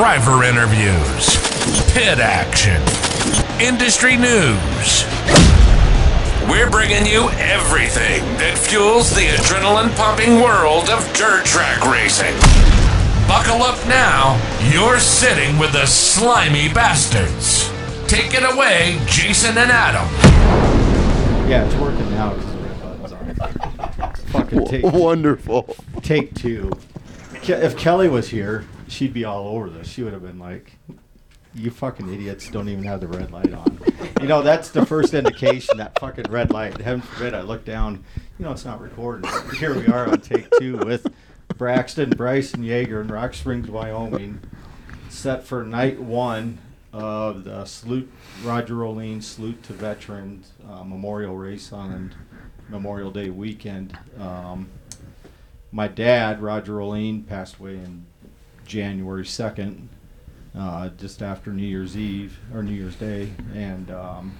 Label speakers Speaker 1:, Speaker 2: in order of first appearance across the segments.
Speaker 1: driver interviews, pit action, industry news. We're bringing you everything that fuels the adrenaline pumping world of dirt track racing. Buckle up now. You're sitting with the slimy bastards. Take it away, Jason and Adam.
Speaker 2: Yeah, it's working now because the red button's on. Fucking take,
Speaker 3: Wonderful.
Speaker 2: take two. Ke- If Kelly was here, she'd be all over this. She would have been like, "You fucking idiots don't even have the red light on." You know, that's the first indication that fucking red light. Heaven forbid I look down. You know, it's not recording. Here we are on take two with Braxton, Bryson Yeager in Rock Springs, Wyoming, set for night one of the salute Roger Rolene salute to veterans uh, memorial race on Memorial Day weekend. Um, my dad, Roger Rolene, passed away in January 2nd, uh, just after New Year's Eve or New Year's Day. And um,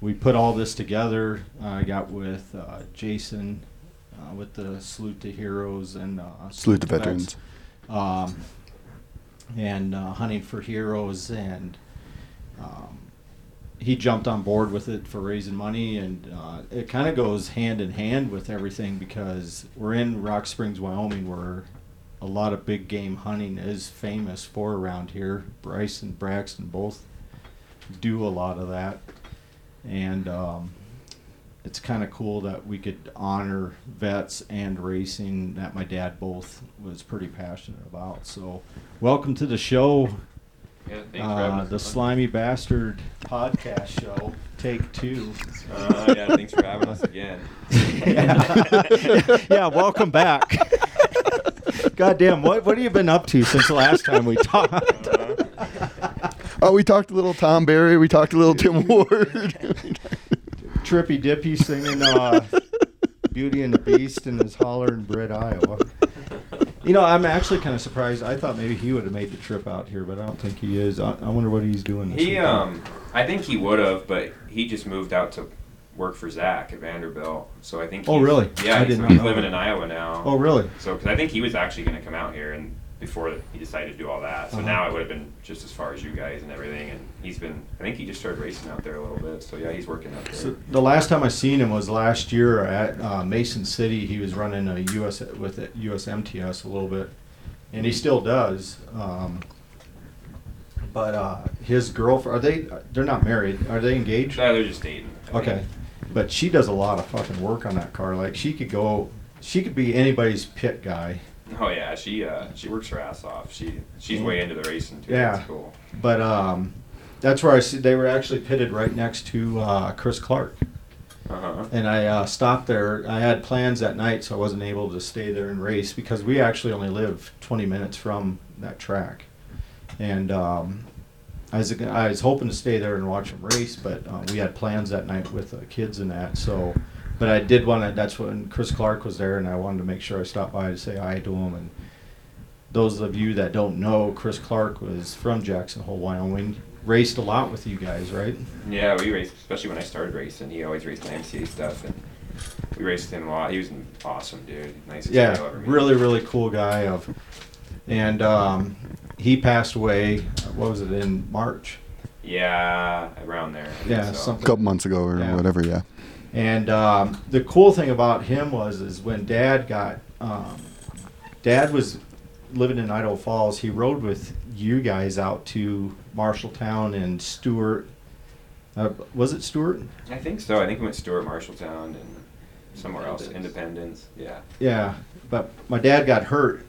Speaker 2: we put all this together. I got with uh, Jason uh, with the Salute to Heroes and uh,
Speaker 3: Salute to veterans.
Speaker 2: Um, and uh, Hunting for Heroes. And um, he jumped on board with it for raising money, and uh, it kind of goes hand in hand with everything because we're in Rock Springs, Wyoming, where a lot of big game hunting is famous for around here. Bryce and Braxton both do a lot of that, and um, it's kind of cool that we could honor vets and racing that my dad both was pretty passionate about. So, welcome to the show.
Speaker 4: Yeah, thanks
Speaker 2: Uh,
Speaker 4: us.
Speaker 2: the Slimy Bastard podcast show, take two.
Speaker 4: Uh, yeah, thanks for having us again.
Speaker 2: yeah. yeah, welcome back. Goddamn, what what have you been up to since the last time we talked?
Speaker 3: Oh, we talked a little Tom Barry. We talked a little Tim Ward.
Speaker 2: Trippy Dippy singing uh, Beauty and the Beast in his holler in Britt, Iowa. You know, I'm actually kind of surprised. I thought maybe he would have made the trip out here, but I don't think he is. I, I wonder what he's doing. This
Speaker 4: He,
Speaker 2: weekend.
Speaker 4: um, I think he would have, but he just moved out to work for Zach at Vanderbuilt. So I think.
Speaker 2: Oh, really?
Speaker 4: Yeah,
Speaker 2: I
Speaker 4: he's,
Speaker 2: didn't
Speaker 4: living in Iowa now.
Speaker 2: Oh, really?
Speaker 4: So, because I think he was actually going to come out here and before he decided to do all that. So
Speaker 2: Uh-huh.
Speaker 4: now it would have been just as far as you guys and everything. And he's been, I think he just started racing out there a little bit. So yeah, he's working out there.
Speaker 2: So the last time I seen him was last year at uh, Mason City. He was running a US with it, USMTS a little bit, and he still does. Um, but uh, his girlfriend are they? They're not married. Are they engaged?
Speaker 4: Yeah, they're just dating. I think.
Speaker 2: But she does a lot of fucking work on that car. Like she could go, she could be anybody's pit guy.
Speaker 4: Oh yeah, she uh, she works her ass off. She she's way into the racing too.
Speaker 2: Yeah.
Speaker 4: That's cool.
Speaker 2: But um, that's where I see they were actually pitted right next to uh, Chris Clark.
Speaker 4: Uh huh.
Speaker 2: And I uh, stopped there. I had plans that night, so I wasn't able to stay there and race because we actually only live 20 minutes from that track. And um, I was I was hoping to stay there and watch them race, but uh, we had plans that night with the kids and that. So, but I did want to. That's when Chris Clark was there, and I wanted to make sure I stopped by to say hi to him. And those of you that don't know, Chris Clark was from Jackson Hole, Wyoming. Raced a lot with you guys, right?
Speaker 4: Yeah, we raced, especially when I started racing. He always raced my MCA stuff, and we raced him a lot. He was an awesome dude, nicest
Speaker 2: yeah,
Speaker 4: ever
Speaker 2: really, really cool guy. Of, and um, he passed away. uh, What was it in March?
Speaker 4: Yeah, around there.
Speaker 2: Yeah,
Speaker 4: so.
Speaker 3: a
Speaker 2: something.
Speaker 3: couple months ago or
Speaker 2: Yeah.
Speaker 3: whatever. Yeah.
Speaker 2: And um, the cool thing about him was, is when Dad got, um, Dad was living in Idaho Falls. He rode with you guys out to Marshalltown and Stewart. Uh, was it Stewart?
Speaker 4: I think so. I think we went Stewart, Marshalltown, and somewhere else. Independence. Yeah.
Speaker 2: Yeah, but my dad got hurt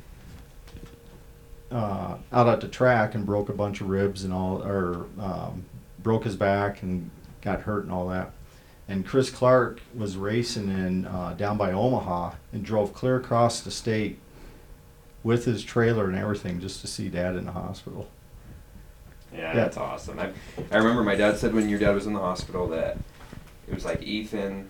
Speaker 2: uh, out at the track and broke a bunch of ribs and all, or um, broke his back and got hurt and all that. And Chris Clark was racing in uh, down by Omaha and drove clear across the state with his trailer and everything just to see Dad in the hospital.
Speaker 4: Yeah,
Speaker 2: Yeah.
Speaker 4: that's awesome. I, I remember my dad said when your dad was in the hospital that it was like Ethan.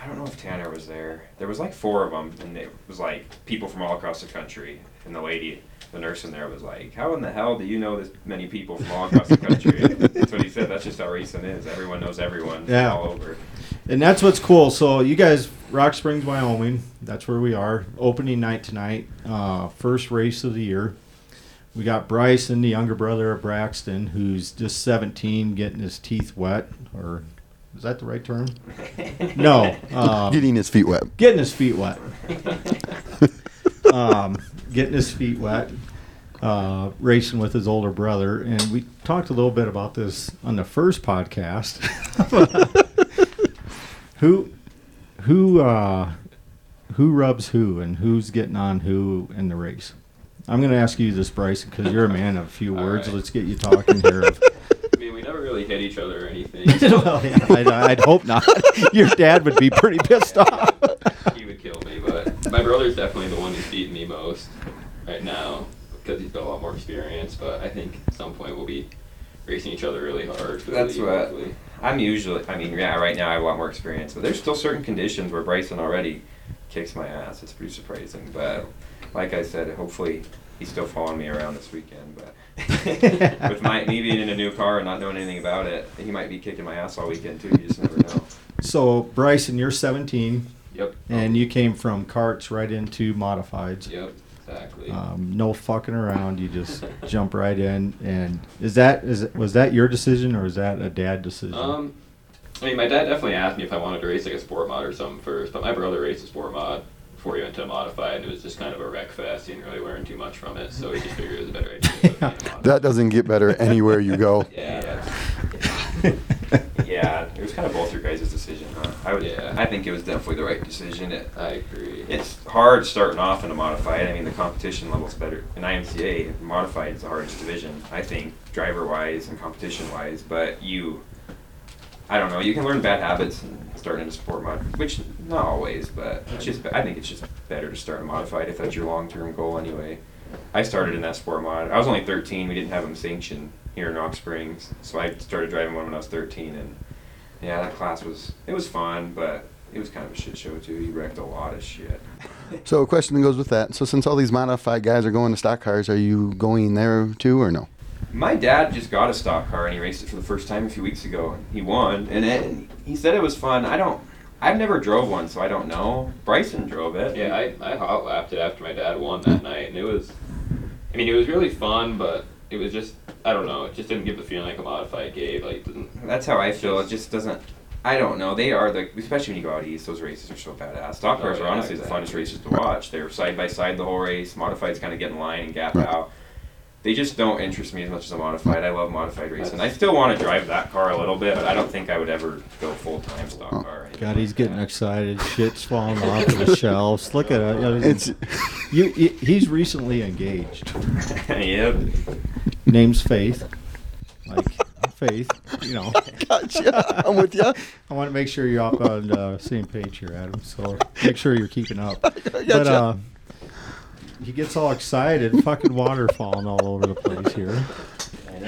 Speaker 4: I don't know if Tanner was there. There was like four of them, and it was like people from all across the country. And the lady, the nurse in there, was like, "How in the hell do you know this many people from all across the country?" that's what he said. That's just how racing is. Everyone knows everyone
Speaker 2: Yeah.
Speaker 4: all over.
Speaker 2: And that's what's cool. So you guys, Rock Springs, Wyoming. That's where we are. Opening night tonight. Uh, first race of the year. we got Bryson, the younger brother of Braxton, who's just 17, getting his teeth wet, or is that the right term? No, uh,
Speaker 3: Getting his feet wet.
Speaker 2: getting his feet wet. um, getting his feet wet, uh, racing with his older brother, and we talked a little bit about this on the first podcast. who, who, uh, who rubs who, and who's getting on who in the race? I'm going to ask you this, Bryson, because you're a man of few
Speaker 5: All
Speaker 2: words.
Speaker 5: right.
Speaker 2: Let's get you talking here. Of,
Speaker 5: I mean, we never really hit each other or anything.
Speaker 2: well, yeah, I'd, I'd hope not. Your dad would be pretty pissed off.
Speaker 5: he would kill me, but my brother's definitely the one who's beating me most right now because he's got a lot more experience. But I think at some point we'll be racing each other really hard. For
Speaker 4: That's
Speaker 5: lead,
Speaker 4: what-
Speaker 5: hopefully.
Speaker 4: I'm usually, I mean, yeah, right now I have a lot more experience, but there's still certain conditions where Bryson already kicks my ass. It's pretty surprising, but like I said, hopefully he's still following me around this weekend. But with my me being in a new car and not knowing anything about it, he might be kicking my ass all weekend too. You just never know.
Speaker 2: So, Bryson, you're 17,
Speaker 5: Yep.
Speaker 2: and you came from carts right into modifieds.
Speaker 5: Yep. Exactly.
Speaker 2: Um, no fucking around. You just jump right in. And is that is was that your decision or is that a dad decision?
Speaker 5: Um, I mean, my dad definitely asked me if I wanted to race like a sport mod or something first, but my brother raced a sport mod before he went to a modified, and it was just kind of a wreck fest. He didn't really learn too much from it, so he just figured it was a better idea. to put me in a.
Speaker 3: That doesn't get better anywhere you go.
Speaker 5: yeah.
Speaker 4: Yeah, it was kind of both your guys' decision, huh? I would,
Speaker 5: Yeah.
Speaker 4: I think it was definitely the right decision. It,
Speaker 5: I agree.
Speaker 4: it's hard starting off in a modified. I mean, the competition level's better. In IMCA, modified is the hardest division, I think, driver wise and competition wise. But you, I don't know, you can learn bad habits and starting in a sport mod, which not always, but it's just, I think it's just better to start in modified if that's your long term goal anyway. I started in that sport mod. I was only 13. We didn't have them sanctioned here in Rock Springs, so I started driving one when I was 13, and yeah, that class was it was fun, but it was kind of a shit show too. He wrecked a lot of shit.
Speaker 3: So a question that goes with that. So since all these modified guys are going to stock cars, are you going there too or no?
Speaker 4: My dad just got a stock car and he raced it for the first time a few weeks ago. and He won, and it, he said it was fun. I don't. I've never drove one, so I don't know. Bryson drove it.
Speaker 5: Yeah, I, I hot lapped it after my dad won that night, and it was, I mean, it was really fun, but it was just, I don't know, it just didn't give the feeling like a modified gave. Like, it didn't,
Speaker 4: That's how I feel. It just doesn't. I don't know. They are the especially when you go out east. Those races are so badass. Stock
Speaker 5: Oh,
Speaker 4: cars are
Speaker 5: yeah,
Speaker 4: honestly the funnest races to watch. They're side by side the whole race. Modifieds kind of get in line and gap
Speaker 3: Right.
Speaker 4: out. They just don't interest me as much as a modified. I love modified racing. I still want to drive that car a little bit, but I don't think I would ever go full time stock
Speaker 3: Oh.
Speaker 4: car. or
Speaker 2: God, he's
Speaker 4: like
Speaker 2: getting
Speaker 4: that.
Speaker 2: excited. Shit's falling off of the shelves. Look at it. You know,
Speaker 3: It's
Speaker 2: you, you- he's recently engaged.
Speaker 4: yep.
Speaker 2: Name's Faith. Like Faith, you know.
Speaker 3: gotcha. I'm with you.
Speaker 2: I want to make sure you're up on the same page here, Adam. So make sure you're keeping up. But uh, he gets all excited. Fucking water falling all over the place here.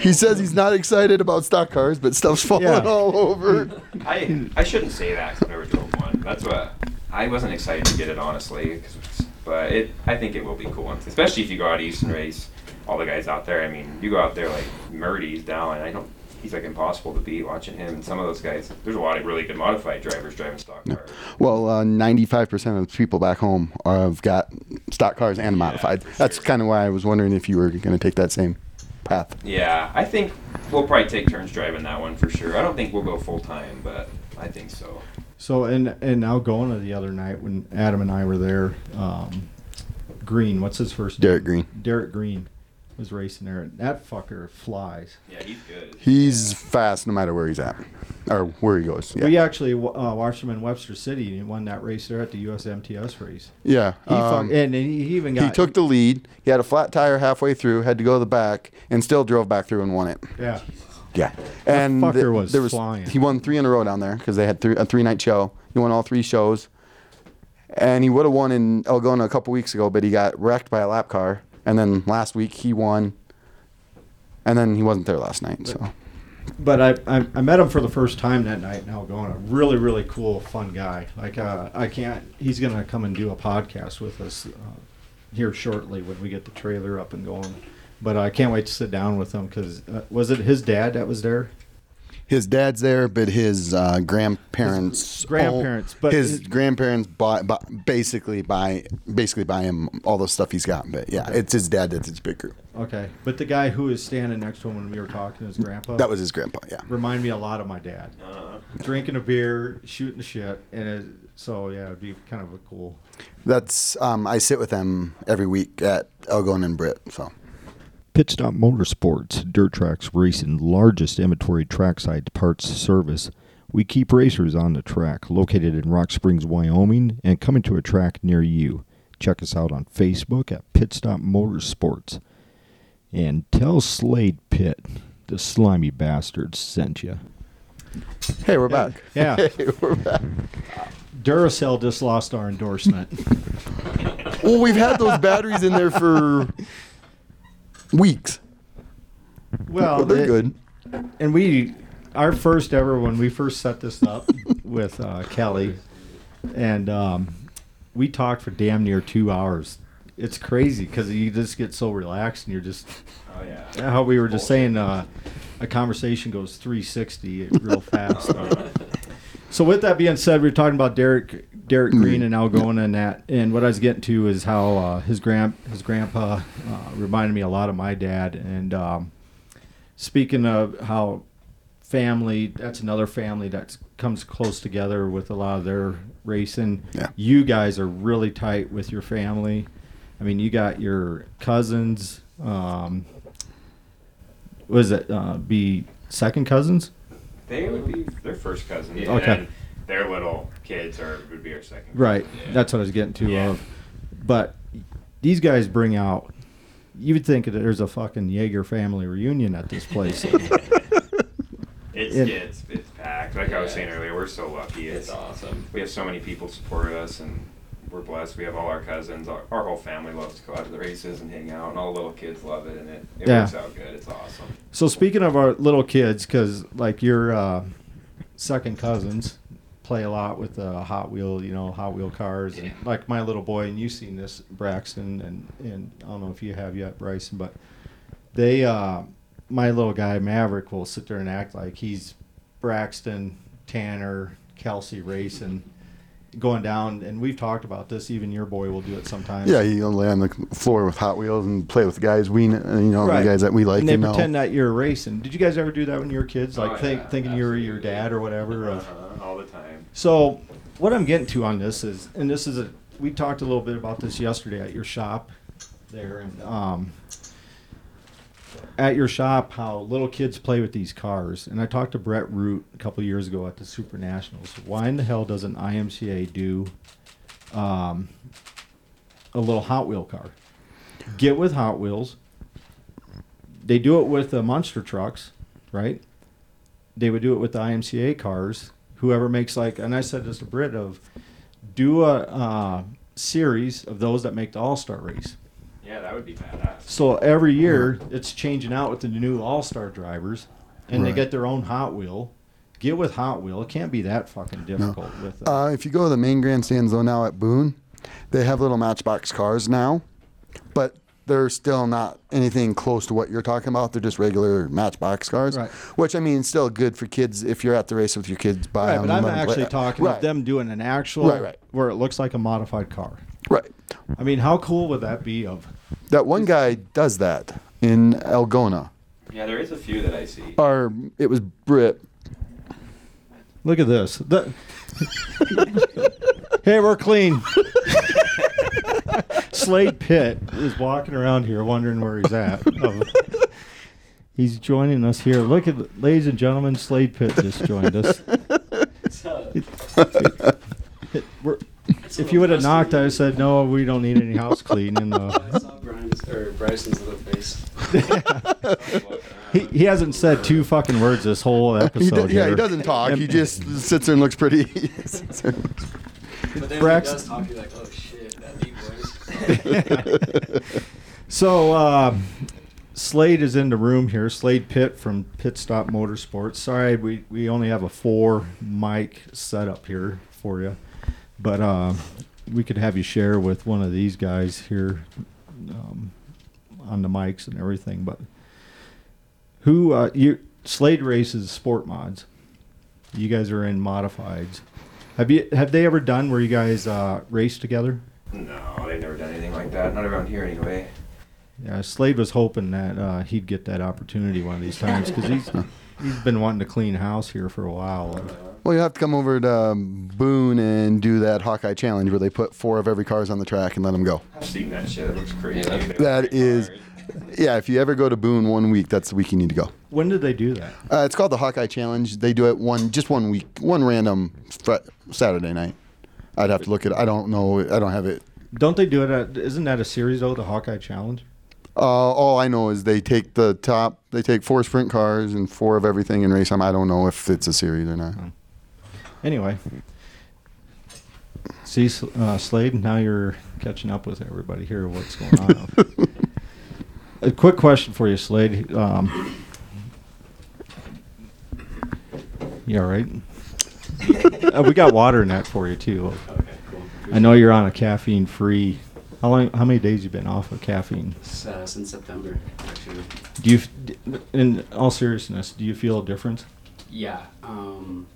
Speaker 3: He says he's not excited about stock cars, but stuff's falling
Speaker 2: Yeah.
Speaker 3: all over.
Speaker 4: I I shouldn't say that 'cause I never drove one. That's what I wasn't excited to get it honestly, 'cause it's- but it I think it will be cool, especially if you go out east and race. All the guys out there. I mean, you go out there like Murdy's down, and I don't. He's like impossible to beat watching him. And some of those guys, there's a lot of really good modified drivers driving stock cars.
Speaker 3: Well, uh, 95% of the people back home have got stock cars and modified. That's
Speaker 4: sure.
Speaker 3: kind of why I was wondering if you were going to take that same path.
Speaker 4: Yeah, I think we'll probably take turns driving that one for sure. I don't think we'll go full time, but I think so.
Speaker 2: So and and now going to the other night when Adam and I were there, um, Green, what's his first
Speaker 3: Derek
Speaker 2: name?
Speaker 3: Green.
Speaker 2: Derek Green was racing there. And that fucker flies.
Speaker 4: Yeah, he's good.
Speaker 3: He's fast no matter where he's at or where he goes. Yeah.
Speaker 2: We actually uh, watched him in Webster City. and He won that race there at the USMTS race.
Speaker 3: yeah.
Speaker 2: He
Speaker 3: um,
Speaker 2: fuck, and he even got
Speaker 3: he took the lead. He had a flat tire halfway through, had to go to the back, and still drove back through and won it.
Speaker 2: yeah.
Speaker 3: Yeah, and
Speaker 2: fucker
Speaker 3: th-
Speaker 2: was
Speaker 3: there was
Speaker 2: flying.
Speaker 3: he won three in a row down there because they had three, a three night show. He won all three shows, and he would have won in Algona a couple weeks ago, but he got wrecked by a lap car. And then last week he won, and then he wasn't there last night. So
Speaker 2: But I, I I met him for the first time that night. Now going a really really cool fun guy. Like uh, I can't. He's gonna come and do a podcast with us uh, here shortly when we get the trailer up and going. But I can't wait to sit down with him because uh, was it his dad that was there?
Speaker 3: His dad's there, but his uh, grandparents,
Speaker 2: His grandparents,
Speaker 3: own-
Speaker 2: but
Speaker 3: his,
Speaker 2: his-
Speaker 3: grandparents buy, buy, basically buy basically buy him all the stuff he's got. But yeah, it's his dad that's his big group.
Speaker 2: Okay, but the guy who is standing next to him when we were talking, his grandpa,
Speaker 3: That was his grandpa. Yeah.
Speaker 2: remind me a lot of my dad.
Speaker 4: Uh,
Speaker 2: Drinking a beer, shooting the shit, and it, so yeah, it'd be kind of a cool.
Speaker 3: That's um, I sit with them every week at Elgon and Britt. So
Speaker 6: Pit Stop Motorsports, Dirt Tracks Racing, largest inventory trackside parts service. We keep racers on the track, located in Rock Springs, Wyoming, and coming to a track near you. Check us out on Facebook at Pit Stop Motorsports. And tell Slade Pitt, the slimy bastard, sent you.
Speaker 3: hey, we're back.
Speaker 2: Yeah,
Speaker 3: Hey, we're back.
Speaker 2: Duracell just lost our endorsement.
Speaker 3: Well, we've had those batteries in there for weeks.
Speaker 2: Well,
Speaker 3: they're
Speaker 2: it-
Speaker 3: good.
Speaker 2: and we our first ever when we first set this up with uh, Kelly, and um, we talked for damn near two hours. It's crazy because you just get so relaxed and you're just
Speaker 4: oh yeah.
Speaker 2: how we were just saying. Uh, a conversation goes 360 real fast. so with that being said, we're talking about Derek Derek Green and Algona and that. And what I was getting to is how uh, his grand his grandpa uh, reminded me a lot of my dad. And um, speaking of how family, that's another family that comes close together with a lot of their racing.
Speaker 3: Yeah.
Speaker 2: You guys are really tight with your family. I mean, you got your cousins. Um, was it uh, be second cousins?
Speaker 4: They would be their first cousins.
Speaker 5: Yeah.
Speaker 2: Okay.
Speaker 4: And their little kids are would be our second.
Speaker 2: Right.
Speaker 4: cousin.
Speaker 2: That's what I was getting to.
Speaker 4: Yeah.
Speaker 2: Of, but these guys bring out. You would think that there's a fucking Yeager family reunion at this place.
Speaker 4: It's
Speaker 2: It-
Speaker 4: yeah, it's, it's packed. Like I was saying earlier, we're so lucky.
Speaker 5: It's awesome.
Speaker 4: We have so many people support us, and we're blessed. We have all our cousins. Our, our whole family loves to go out to the races and hang out, and all the little kids love it, and it, it
Speaker 2: Yeah.
Speaker 4: works out good. It's awesome.
Speaker 2: so speaking of our little kids, because like your uh, second cousins play a lot with uh, Hot Wheel, you know, Hot Wheel cars, and like my little boy, and you've seen this, Braxton, and and I don't know if you have yet, Bryson, but they, uh, my little guy Maverick will sit there and act like he's Braxton, Tanner, Kelsey racing, going down, and we've talked about this. Even your boy will do it sometimes.
Speaker 3: Yeah, he'll lay on the floor with Hot Wheels and play with the guys we, you know,
Speaker 2: Right.
Speaker 3: the guys that we like.
Speaker 2: and they
Speaker 3: you know.
Speaker 2: pretend that you're racing. Did you guys ever do that when you were kids? Like
Speaker 4: Oh,
Speaker 2: think,
Speaker 4: yeah,
Speaker 2: thinking you were your dad or whatever? Of,
Speaker 4: Uh-huh, all the time.
Speaker 2: So, what I'm getting to on this is, and this is a, we talked a little bit about this yesterday at your shop there, and um, at your shop, how little kids play with these cars. And I talked to Brett Root a couple years ago at the Super Nationals. Why in the hell doesn't IMCA do um, a little Hot Wheel car? Get with Hot Wheels. They do it with the monster trucks, right? they would do it with the IMCA cars. Whoever makes like, and I said this to Britt of, do a uh, series of those that make the All Star race.
Speaker 4: Yeah, that would be badass.
Speaker 2: So every year it's changing out with the new All Star drivers, and they get their own Hot Wheel. Get with Hot Wheel. It can't be that fucking difficult with. Uh,
Speaker 3: Uh, if you go to the main grandstands though now at Boone, they have little Matchbox cars now, but they're still not anything close to what you're talking about. They're just regular Matchbox cars,
Speaker 2: Right.
Speaker 3: which I mean, still good for kids if you're at the race with your kids. Buy
Speaker 2: right,
Speaker 3: them
Speaker 2: but I'm
Speaker 3: let 'em play-
Speaker 2: actually talking
Speaker 3: right,
Speaker 2: about them doing an actual
Speaker 3: Right, right.
Speaker 2: where it looks like a modified car.
Speaker 3: Right.
Speaker 2: I mean, how cool would that be? Of
Speaker 3: That one guy does that in Algona,
Speaker 4: Yeah, there is a few that I see.
Speaker 3: or it was Britt.
Speaker 2: Look at this. The- hey, we're clean. Slade Pitt is walking around here wondering where he's at. Oh. He's joining us here. Look at, ladies and gentlemen, Slade Pitt just joined us. We're- if you would have knocked, I would have said, no, we don't need any house cleaning.
Speaker 7: I
Speaker 2: Uh,
Speaker 7: saw Brian's or Bryson's little face.
Speaker 2: he, he hasn't said two fucking words this whole
Speaker 3: He
Speaker 2: episode.
Speaker 3: do- yeah, he doesn't talk.
Speaker 2: And-
Speaker 3: he just sits there and looks pretty.
Speaker 7: But then
Speaker 2: Brax-
Speaker 7: he does talk, you're like, oh shit, that deep voice.
Speaker 2: So uh, Slade is in the room here. Slade Pitt from Pit Stop Motorsports. Sorry, we, we only have a four mic setup here for you, but uh, we could have you share with one of these guys here um, on the mics and everything. But who uh, you Slade races sport mods. You guys are in modifieds. Have you have they ever done where you guys uh, race together?
Speaker 4: No, they've never done anything like that. Not around here anyway.
Speaker 2: Yeah, Slade was hoping that uh, he'd get that opportunity one of these times because he's he's been wanting to clean house here for a while.
Speaker 3: Well, you have to come over to um, Boone and do that Hawkeye Challenge where they put four of every cars on the track and let them go.
Speaker 4: I've seen that shit. It looks crazy.
Speaker 3: That is, yeah. If you ever go to Boone one week, that's the week you need to go.
Speaker 2: When did they do that?
Speaker 3: Uh, it's called the Hawkeye Challenge. They do it one just one week, one random fr- Saturday night. I'd have to look at. it. I don't know. I don't have it.
Speaker 2: Don't they do it? At, isn't that a series though? The Hawkeye Challenge.
Speaker 3: Uh, all I know is they take the top. They take four sprint cars and four of everything and race them. I don't know if it's a series or not.
Speaker 2: Anyway, see uh, Slade. Now you're catching up with everybody here. What's going on? a quick question for you, Slade. Um, you all right? Uh, we got water in that for you too.
Speaker 8: Okay, cool.
Speaker 2: I know you're on a caffeine free. How long? How many days you been off of caffeine?
Speaker 8: Uh, since September, actually.
Speaker 2: Do you, in all seriousness, do you feel a difference?
Speaker 8: Yeah. Um,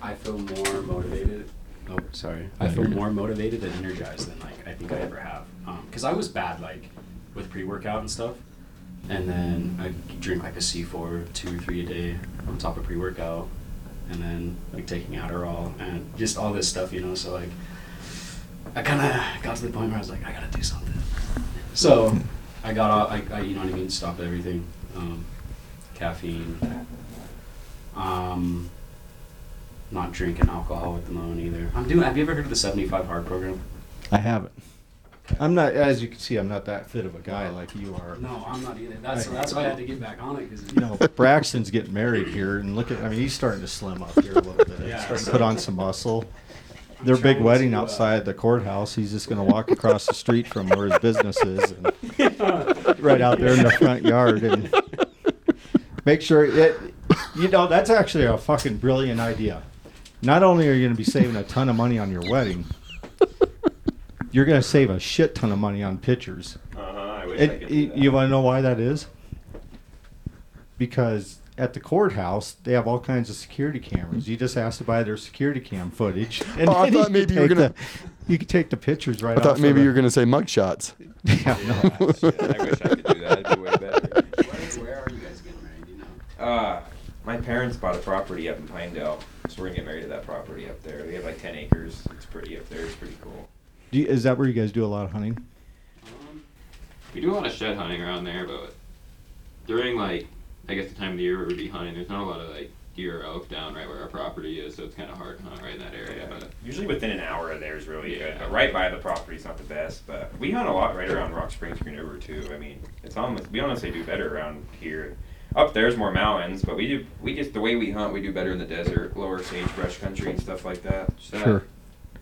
Speaker 8: I feel more motivated. Oh, sorry. I feel more motivated and energized than like I think I ever have. Because I was bad like with pre-workout and stuff, and then I drink like a C4 two or three a day on top of pre-workout, and then like taking Adderall and just all this stuff, you know. So like, I kind of got to the point where I was like, I gotta do something. So I got off. I, I you know what I mean. Stopped everything. Um, caffeine. Um, not drinking alcohol at the moment either. I'm doing. Have you ever heard of the 75 hard program?
Speaker 2: I haven't. I'm not, as you can see, I'm not that fit of a guy like you are.
Speaker 8: No, I'm not either. That's that's why I had to get back on it because
Speaker 2: You know, Braxton's getting married here, and look at, I mean, he's starting to slim up here a little bit.
Speaker 8: Yeah,
Speaker 2: He's starting to put on some muscle. Their big
Speaker 8: trying
Speaker 2: wedding
Speaker 8: to, uh,
Speaker 2: outside the courthouse, he's just gonna walk across the street from where his business is, and right out there in the front yard, and make sure it. You know, that's actually a fucking brilliant idea. Not only are you gonna be saving a ton of money on your wedding, you're gonna save a shit ton of money on pictures.
Speaker 4: Uh-huh, I wish I could do
Speaker 2: you want to know why that is? Because at the courthouse, they have all kinds of security cameras. You just have to buy their security cam footage. And
Speaker 3: Oh, I thought
Speaker 2: can
Speaker 3: maybe you were gonna-
Speaker 2: the- you can take the pictures right
Speaker 3: I thought
Speaker 2: off
Speaker 3: maybe you were gonna say mug shots.
Speaker 2: Yeah, no.
Speaker 4: Shit, I wish I could do that. It'd be way better.
Speaker 8: where, where are you guys getting married? You know.
Speaker 4: Uh, my parents bought a property up in Pinedale, so we're gonna get married to that property up there. We have like ten acres. It's pretty up there. It's pretty cool.
Speaker 2: Do you, is that where you guys do a lot of hunting?
Speaker 8: Um,
Speaker 5: We do a lot of shed hunting around there, but during like I guess the time of the year where we'd be hunting, there's not a lot of like deer or elk down right where our property is, so it's kind of hard to hunt right in that area. But
Speaker 4: Usually within an hour of there is really good, but right by the property is not the best. But we hunt a lot right around Rock Springs Green River too. I mean, it's almost we honestly do better around here. Up there's more mountains, but we do we just the way we hunt, we do better in the desert, lower sagebrush country and stuff like that.
Speaker 5: that,
Speaker 2: Sure.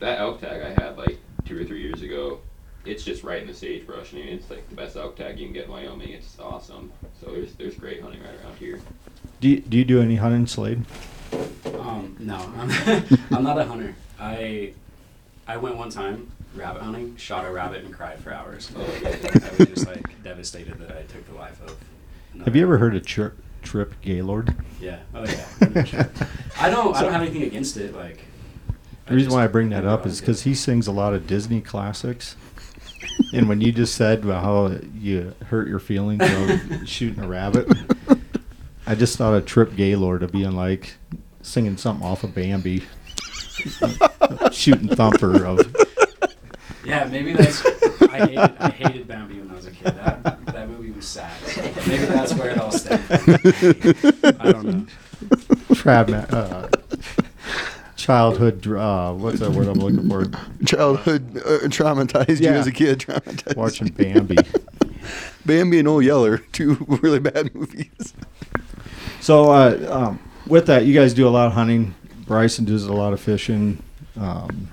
Speaker 5: that elk tag I had like two or three years ago, it's just right in the sagebrush. and it's like the best elk tag you can get in Wyoming. It's awesome. So there's there's great hunting right around here.
Speaker 2: Do you, do you do any hunting, Slade?
Speaker 8: Um, no, I'm, I'm not a hunter. I I went one time rabbit hunting, shot a rabbit, and cried for hours.
Speaker 5: Oh,
Speaker 8: I was just like devastated that I took the life of.
Speaker 2: Have you ever heard of Trip, Trip Gaylord?
Speaker 8: Yeah. Oh yeah. I don't. I don't have anything against it. Like.
Speaker 2: The reason why I bring that up is because he sings a lot of Disney classics. and when you just said how you hurt your feelings of shooting a rabbit, I just thought of Trip Gaylord of being like singing something off of Bambi, shooting Thumper of.
Speaker 8: Yeah, maybe that's. I hated, I hated Bambi when I was a kid. That, that movie was sad. So maybe that's where it all stemmed from. I don't know.
Speaker 2: Trav, uh, childhood, uh, what's that word I'm looking for?
Speaker 3: Childhood uh, traumatized you as a kid. Traumatized.
Speaker 2: Watching Bambi.
Speaker 3: Bambi and Old Yeller, two really bad movies.
Speaker 2: So, uh, um, with that, you guys do a lot of hunting. Bryson does a lot of fishing. Um,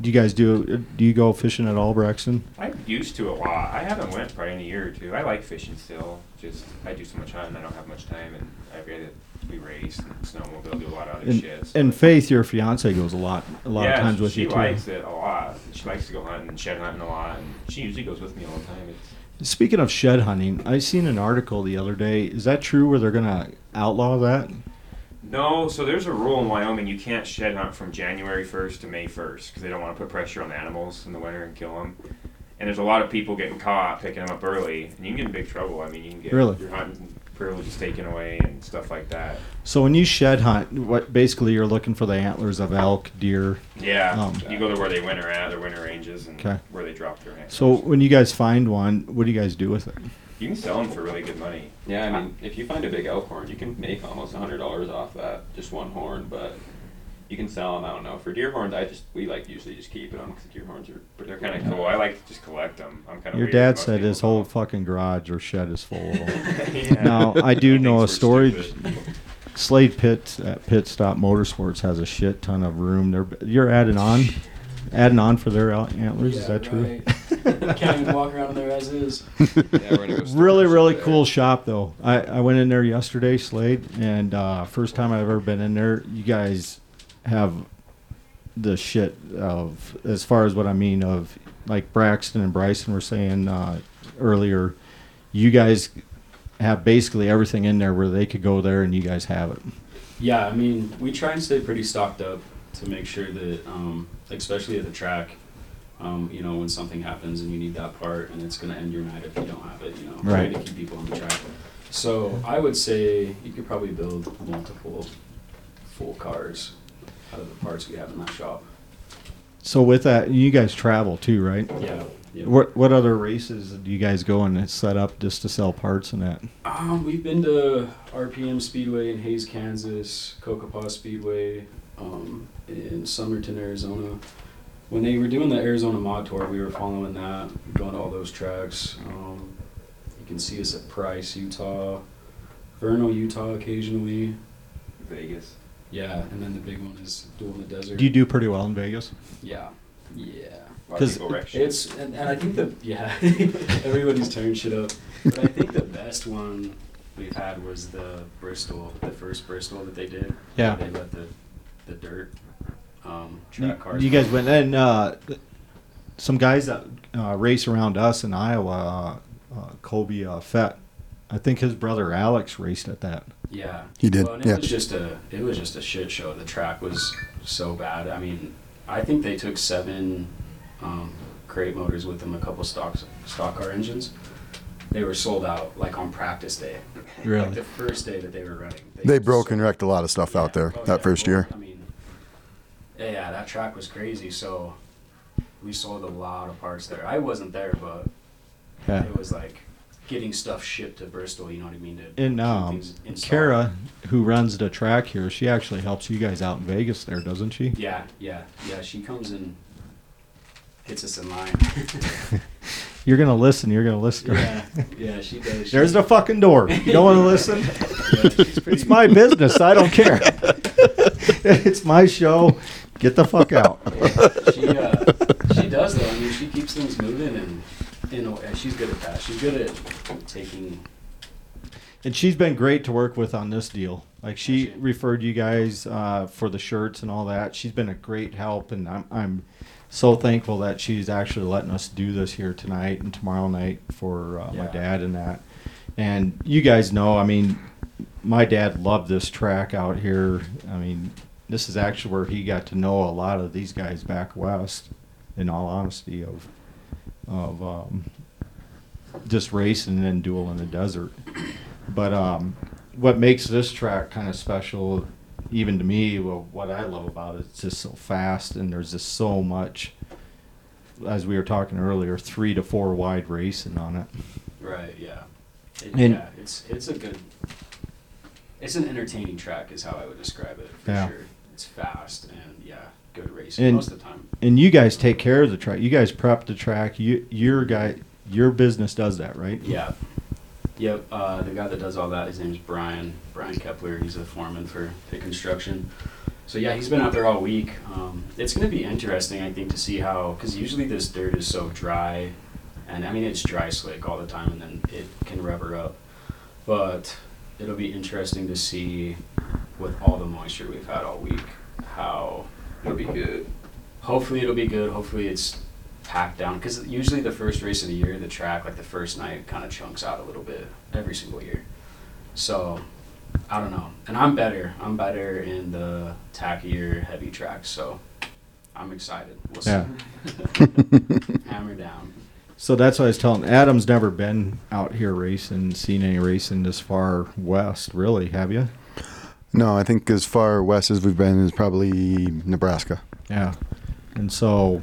Speaker 2: do you guys do? Do you go fishing at all, Braxton?
Speaker 4: I used to a lot. I haven't went probably in a year or two. I like fishing still. Just I do so much hunting, I don't have much time, and I've got to we race and snowmobile, do a lot of other
Speaker 2: And,
Speaker 4: shit. so-
Speaker 2: and Faith, your fiance, goes a lot, a lot
Speaker 4: yeah,
Speaker 2: of times with
Speaker 4: she
Speaker 2: you too.
Speaker 4: she likes it a lot. She likes to go hunting and shed hunting a lot, and she usually goes with me all the time. It's
Speaker 2: Speaking of shed hunting, I seen an article the other day. Is that true? Where they're gonna outlaw that?
Speaker 4: No, so there's a rule in Wyoming you can't shed hunt from January 1st to May 1st because they don't want to put pressure on the animals in the winter and kill them. And there's a lot of people getting caught picking them up early, and you can get in big trouble. I mean, you can get
Speaker 2: Really?
Speaker 4: your hunting privileges taken away and stuff like that.
Speaker 2: So when you shed hunt, what basically you're looking for the antlers of elk, deer.
Speaker 4: Yeah,
Speaker 2: Um,
Speaker 4: you go to where they winter at, their winter ranges, and
Speaker 2: Okay.
Speaker 4: where they drop their antlers.
Speaker 2: So when you guys find one, what do you guys do with it?
Speaker 4: you can sell them for really good money.
Speaker 5: Yeah, I mean, if you find a big elk horn, you can make almost a hundred dollars off that, just one horn. But you can sell them. I don't know. For deer horns, I just we like usually just keep them because deer horns are.
Speaker 4: But they're kind of cool. I like to just collect them. I'm kind of.
Speaker 2: Your dad said his whole fucking garage or shed is full of them.
Speaker 4: yeah.
Speaker 2: Now I do
Speaker 4: He
Speaker 2: know a storage. Slade Pitt at Pit Stop Motorsports has a shit ton of room. They're you're adding on, adding on for their out- antlers. is that true?
Speaker 8: Can't even walk around there as is.
Speaker 5: Yeah, go
Speaker 2: really really
Speaker 5: there.
Speaker 2: cool shop though i i went in there yesterday slade and uh first time i've ever been in there you guys have the shit of as far as what i mean of like braxton and bryson were saying uh earlier you guys have basically everything in there where they could go there and you guys have it
Speaker 8: Yeah, I mean, we try and stay pretty stocked up to make sure that, um, especially at the track, um, you know, when something happens and you need that part and it's going to end your night if you don't have it, you know,
Speaker 2: Right.
Speaker 8: trying to keep people on the track. So I would say you could probably build multiple full cars out of the parts we have in that shop.
Speaker 2: so with that you guys travel too right
Speaker 8: Yeah. yeah.
Speaker 2: what what other races do you guys go and set up just to sell parts and that
Speaker 8: Um, we've been to RPM Speedway in Hays, Kansas, Cocopah Speedway um, in Somerton, Arizona. When they were doing the Arizona Mod Tour, we were following that, going to all those tracks. Um, you can see us at Price, Utah, Vernal, Utah, occasionally.
Speaker 4: Vegas.
Speaker 8: Yeah, and then the big one is Duel in the Desert.
Speaker 2: do you do pretty well in vegas
Speaker 8: Yeah, yeah.
Speaker 4: A lot of
Speaker 2: 'Cause
Speaker 4: people wreck shit.
Speaker 8: It's and, and I think the yeah everybody's tearing shit up. But I think the best one we've had was the Bristol, the first Bristol that they did.
Speaker 2: Yeah.
Speaker 8: They let the the dirt um,
Speaker 2: You,
Speaker 8: track cars.
Speaker 2: you guys went and uh, some guys that uh, race around us in Iowa, uh, uh, Kobe uh, Fett. I think his brother Alex raced at that.
Speaker 8: Yeah.
Speaker 3: He did,
Speaker 8: Well, and it
Speaker 3: yeah.
Speaker 8: was just a it was just a shit show. The track was so bad. I mean, I think they took seven um, crate motors with them, a couple stock stock car engines. They were sold out like on practice day.
Speaker 2: Really?
Speaker 8: Like the first day that they were running.
Speaker 3: They broke and wrecked a lot of stuff out there
Speaker 8: Oh,
Speaker 3: that
Speaker 8: yeah.
Speaker 3: first
Speaker 8: Well,
Speaker 3: year.
Speaker 8: I mean, yeah, yeah, that track was crazy. So we sold a lot of parts there. I wasn't there, but
Speaker 2: Yeah.
Speaker 8: it was like getting stuff shipped to Bristol. You know what I mean? To
Speaker 2: And um. Kara, who runs the track here, she actually helps you guys out in Vegas there, doesn't she?
Speaker 8: Yeah, yeah, yeah. She comes and hits us in line.
Speaker 2: You're gonna listen. You're gonna listen. to her.
Speaker 8: yeah, yeah, she does.
Speaker 2: There's the fucking door. You don't want to listen?
Speaker 8: Yeah,
Speaker 2: It's my business. I don't care. it's my show. Get the fuck out.
Speaker 8: She uh, she does though. I mean, she keeps things moving, and you know, and she's good at that. She's good at taking.
Speaker 2: And she's been great to work with on this deal. Like she
Speaker 8: She-
Speaker 2: referred you guys uh, for the shirts and all that. She's been a great help, and I'm I'm so thankful that she's actually letting us do this here tonight and tomorrow night for uh, my dad and that. And you guys know, I mean, my dad loved this track out here. I mean, this is actually where he got to know a lot of these guys back west. In all honesty, of of um, just racing and then duel in the desert. But um, what makes this track kind of special, even to me, well, what I love about it, it's just so fast and there's just so much. As we were talking earlier, three to four wide racing on it.
Speaker 8: Right. Yeah. It,
Speaker 2: And-
Speaker 8: yeah. It's it's a good. It's an entertaining track, is how I would describe it for
Speaker 2: Yeah.
Speaker 8: sure. It's fast and good racing
Speaker 2: And-
Speaker 8: most of the time.
Speaker 2: And you guys take care of the track. You guys prep the track. You your guy, your business does that, right?
Speaker 8: Yeah. Yep. Uh, the guy that does all that, his name's Brian. Brian Kepler. He's a foreman for Pit Construction. So yeah, he's been out there all week. Um, it's going to be interesting, I think, to see how because usually this dirt is so dry, and I mean it's dry slick all the time, and then it can rubber up. But it'll be interesting to see with all the moisture we've had all week how
Speaker 5: It'll be good.
Speaker 8: hopefully it'll be good. Hopefully it's packed down because usually the first race of the year, the track like the first night kind of chunks out a little bit every single year. So I don't know, and I'm better. I'm better in the tackier, heavy tracks. So I'm excited. We'll see.
Speaker 2: Yeah.
Speaker 8: Hammer down.
Speaker 2: So that's what I was telling. Adam's never been out here racing, seen any racing this far west, really, have you?
Speaker 3: No, I think as far west as we've been is probably Nebraska.
Speaker 2: Yeah. And so,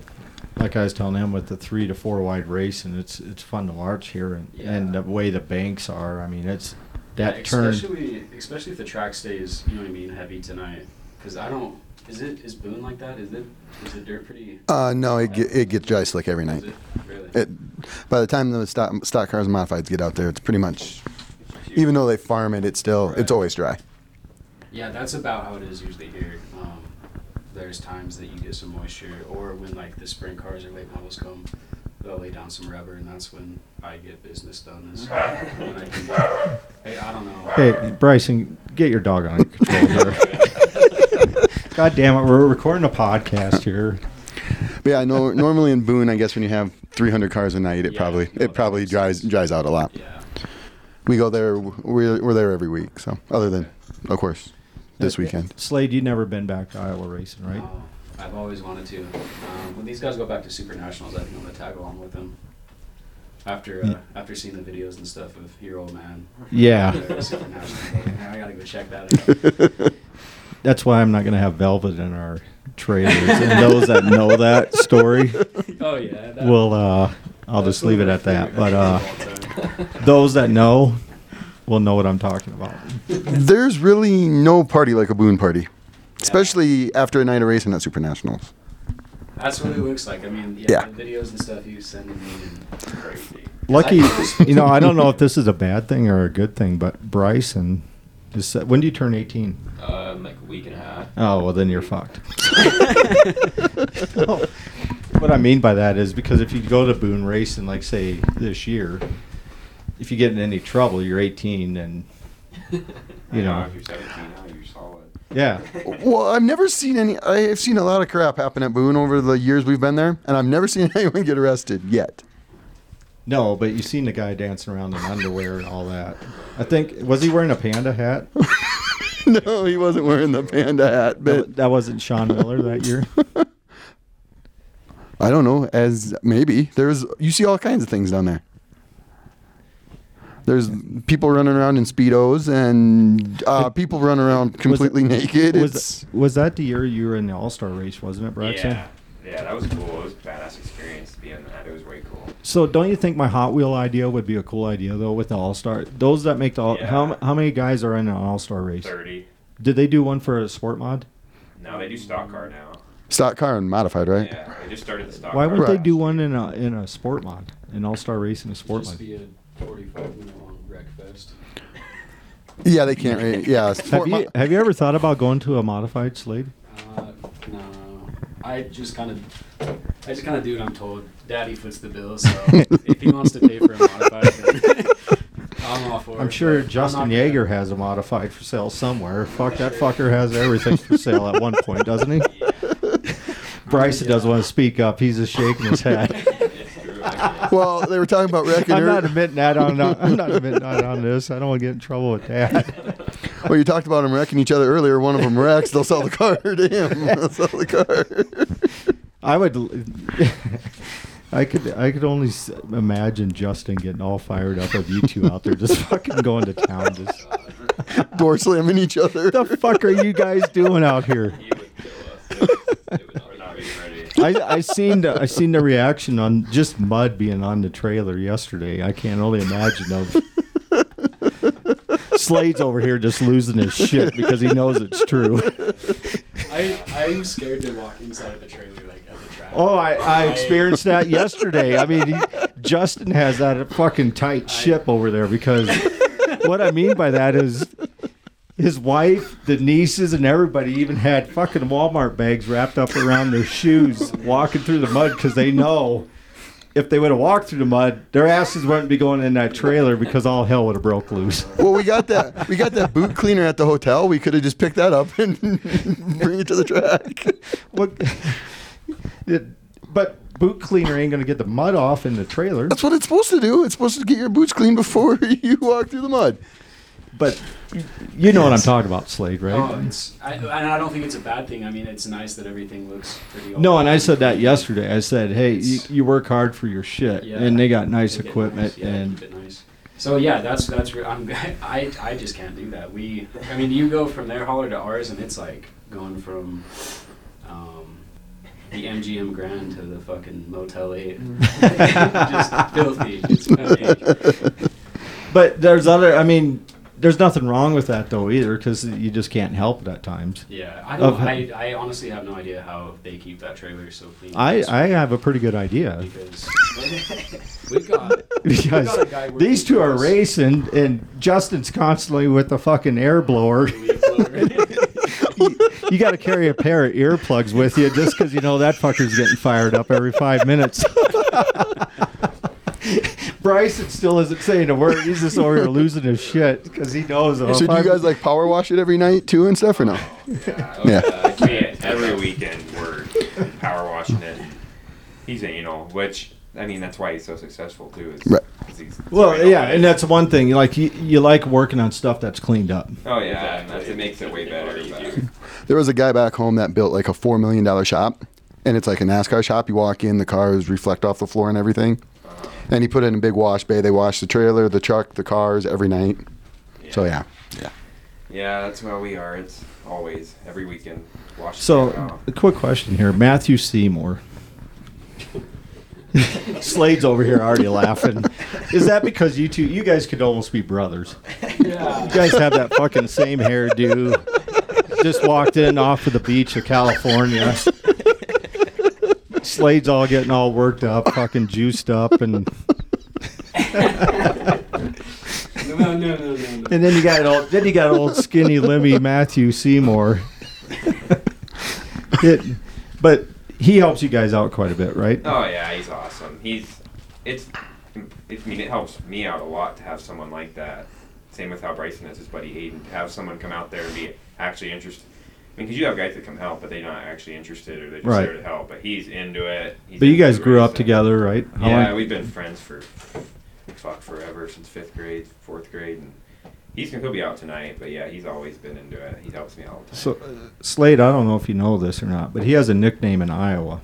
Speaker 2: like I was telling him, with the three to four wide racing, it's it's fun to watch here, and, and the way the banks are. I mean, it's that
Speaker 8: Yeah,
Speaker 2: turn.
Speaker 8: especially especially if the track stays, you know what I mean, heavy tonight. Because I don't. Is it is Boone like that? Is it is the dirt pretty?
Speaker 3: Uh, no, it, get, it gets dry slick every night.
Speaker 8: it really?
Speaker 3: It, by the time the stock, stock cars and modifieds get out there, it's pretty much, even though they farm it, it's still, it's always dry.
Speaker 8: Yeah, that's about how it is usually here. Um, there's times that you get some moisture, or when like the sprint cars or late models come, they'll lay down some rubber, and that's when I get business done. Is when I can get, hey, I don't know.
Speaker 2: Hey, Bryson, get your dog on control there. God damn it, we're recording a podcast here.
Speaker 3: But yeah, no, normally in Boone, I guess when you have 300 cars a night, it
Speaker 8: Yeah,
Speaker 3: probably,
Speaker 8: no,
Speaker 3: it probably dries,
Speaker 8: sense.
Speaker 3: dries out a lot.
Speaker 8: Yeah.
Speaker 3: We go there, we're, we're there every week. So other than, of course, this weekend.
Speaker 2: Slade, you've never been back to Iowa racing, right?
Speaker 8: No, I've always wanted to. Um, when these guys go back to Super Nationals, I think I'm gonna tag along with them. After uh, after seeing the videos and stuff of your old man.
Speaker 2: Yeah.
Speaker 8: Super Nationals, I'm I gotta go check that out.
Speaker 2: That's why I'm not going to have velvet in our trailers. and those that know that story,
Speaker 8: oh yeah. That,
Speaker 2: will uh, I'll just leave it at that. But uh,
Speaker 8: videos of all time.
Speaker 2: those that know will know what I'm talking about.
Speaker 3: There's really no party like a Boone party, especially after a night of racing at Super Nationals.
Speaker 8: That's what it looks like. I mean, yeah,
Speaker 3: Yeah.
Speaker 8: the videos and stuff you send me and crazy.
Speaker 2: Lucky, you know, I don't know if this is a bad thing or a good thing, but Bryson, is, when do you turn 18?
Speaker 5: Um, like a week and a half.
Speaker 2: Oh, well, then you're fucked. what I mean by that is because if you go to Boone Racing, like say this year, if you get in any trouble, you're 18, and you know,
Speaker 4: if you're 17 now, you're solid.
Speaker 2: yeah,
Speaker 3: Well, I've never seen any. I've seen a lot of crap happen at Boone over the years we've been there, and I've never seen anyone get arrested yet.
Speaker 2: no, but you've seen the guy dancing around in underwear and all that. I think was he wearing a panda hat?
Speaker 3: no, he wasn't wearing the panda hat, but
Speaker 2: That, that wasn't Sean Miller that year.
Speaker 3: I don't know. As maybe there's, you see all kinds of things down there. There's people running around in speedos and uh, people running around completely naked.
Speaker 2: Was,
Speaker 3: It's
Speaker 2: was that the year you were in the All Star race, wasn't it, Braxton?
Speaker 4: Yeah, yeah, that was cool. It was a badass experience to be in that. It was way cool.
Speaker 2: So don't you think my Hot Wheel idea would be a cool idea though with the All Star? Those that make the all, how
Speaker 4: Yeah.
Speaker 2: how many guys are in an All Star race?
Speaker 4: 30.
Speaker 2: Did they do one for a sport mod?
Speaker 4: Now they do stock car now.
Speaker 3: stock car and modified, right?
Speaker 4: Yeah, they just started the stock
Speaker 2: Why
Speaker 4: car.
Speaker 2: would they
Speaker 3: Right.
Speaker 2: do one in a in a sport mod, an All Star race in a sport
Speaker 8: Just
Speaker 2: mod?
Speaker 8: Be a 45 minute long wreck fest.
Speaker 3: Yeah, they can't. ra- Yeah,
Speaker 2: Have
Speaker 3: sport
Speaker 2: you have you ever thought about going to a modified Slade?
Speaker 8: Uh, no, I just kind of, I just kind of do what I'm told. Daddy foots the bill, so if he wants to pay for a modified, then I'm all for it.
Speaker 2: I'm sure
Speaker 8: but
Speaker 2: Justin
Speaker 8: I'm not
Speaker 2: Yeager has a modified for sale somewhere. Fuck that fucker has everything for sale at one point, doesn't he? Bryson doesn't want to speak up. He's just shaking his head.
Speaker 5: It's true. I
Speaker 3: well, they were talking about wrecking.
Speaker 2: I'm not admitting that on. Uh, I'm not admitting that on this. I don't want to get in trouble with that.
Speaker 3: Well, you talked about them wrecking each other earlier. One of them wrecks, they'll sell the car to him. They'll sell the car.
Speaker 2: I would. I could. I could only imagine Justin getting all fired up of you two out there just fucking going to town. Just
Speaker 3: Door slamming each other.
Speaker 2: What the fuck are you guys doing out here?
Speaker 5: He would kill us. It would not
Speaker 4: We're not
Speaker 5: be
Speaker 4: being ready.
Speaker 2: I, I seen the I seen the reaction on just mud being on the trailer yesterday. I can't only imagine of Slade's over here just losing his shit because he knows it's true.
Speaker 8: I I'm scared to walk inside of the trailer like at the track.
Speaker 2: Oh, I, I experienced that yesterday. I mean, he, Justin has that fucking tight ship over there because what I mean by that is his wife, the nieces, and everybody even had fucking Walmart bags wrapped up around their shoes walking through the mud because they know if they would have walked through the mud, their asses wouldn't be going in that trailer because all hell would have broke loose.
Speaker 3: Well, we got that. We got that boot cleaner at the hotel. We could have just picked that up and bring it to the track.
Speaker 2: But boot cleaner ain't gonna get the mud off in the trailer.
Speaker 3: That's what it's supposed to do. It's supposed to get your boots clean before you walk through the mud.
Speaker 2: But you know what I'm talking about, Slade, right?
Speaker 8: Oh, it's I, and I don't think it's a bad thing. I mean, it's nice that everything looks pretty.
Speaker 2: No, and I said that yesterday. I said, "Hey, you, you work hard for your shit,
Speaker 8: Yeah.
Speaker 2: and they got nice
Speaker 8: Keep it
Speaker 2: equipment."
Speaker 8: nice, yeah,
Speaker 2: and
Speaker 8: keep nice. So yeah, that's that's re- I'm I I just can't do that. We I mean, you go from their hauler to ours, and it's like going from um, the MGM Grand to the fucking Motel Eight. just filthy. It's funny.
Speaker 2: but there's other. I mean, there's nothing wrong with that though either, because you just can't help it at times.
Speaker 8: Yeah, I don't.
Speaker 2: Of-
Speaker 8: I, I honestly have no idea how they keep that trailer so clean.
Speaker 2: I I have a pretty good idea.
Speaker 8: because we've got
Speaker 2: Because
Speaker 8: got a guy
Speaker 2: these two are
Speaker 8: us.
Speaker 2: racing, and Justin's constantly with the fucking air blower.
Speaker 8: blower.
Speaker 2: you, you got to carry a pair of earplugs with you just because you know that fucker's getting fired up every five minutes. Bryson still isn't saying a word. He's just over here losing his shit because he knows.
Speaker 3: so do you guys like power wash it every night too and stuff or no?
Speaker 4: Yeah.
Speaker 3: Yeah.
Speaker 4: Uh, we- every weekend we're power washing it. He's anal, which I mean that's why he's so successful too. Is
Speaker 3: Right.
Speaker 4: 'cause he's
Speaker 2: Well, yeah, and that's one thing. Like you, you like working on stuff that's cleaned up.
Speaker 4: oh yeah, and
Speaker 5: Exactly.
Speaker 4: it makes it way better.
Speaker 5: more
Speaker 4: but-
Speaker 5: easier.
Speaker 3: There was a guy back home that built like a four million dollar shop, and it's like a NASCAR shop. You walk in, the cars reflect off the floor and everything. And he put it in a big wash bay. They wash the trailer, the truck, the cars every night. So yeah, yeah.
Speaker 4: Yeah, that's where we are. It's always every weekend. Wash the shit
Speaker 2: So, a quick question here, Matthew Seymour. Slade's over here already laughing. Is that because you two, you guys could almost be brothers? You guys have that fucking same hairdo. Just walked in off of the beach of California. Slade's all getting all worked up, fucking juiced up, and
Speaker 8: no, no, no, no, no.
Speaker 2: and then you got old, then you got old skinny limmy Matthew Seymour. It- but he helps you guys out quite a bit, right?
Speaker 4: Oh yeah, he's awesome. He's it's. It, I mean, it helps me out a lot to have someone like that. Same with how Bryson has his buddy Hayden. To have someone come out there and be actually interested. I mean, because you have guys that come help, but they're not actually interested, or they're just
Speaker 2: Right.
Speaker 4: there to help. But he's into it. He's
Speaker 2: But you
Speaker 4: into
Speaker 2: guys grew up
Speaker 4: racing.
Speaker 2: together, right? How
Speaker 4: Yeah,
Speaker 2: long-
Speaker 4: we've been friends for fuck forever since fifth grade, fourth grade, and he's gonna he'll be out tonight. But yeah, he's always been into it. He helps me all the time.
Speaker 2: So, uh, Slade, I don't know if you know this or not, but he has a nickname in Iowa.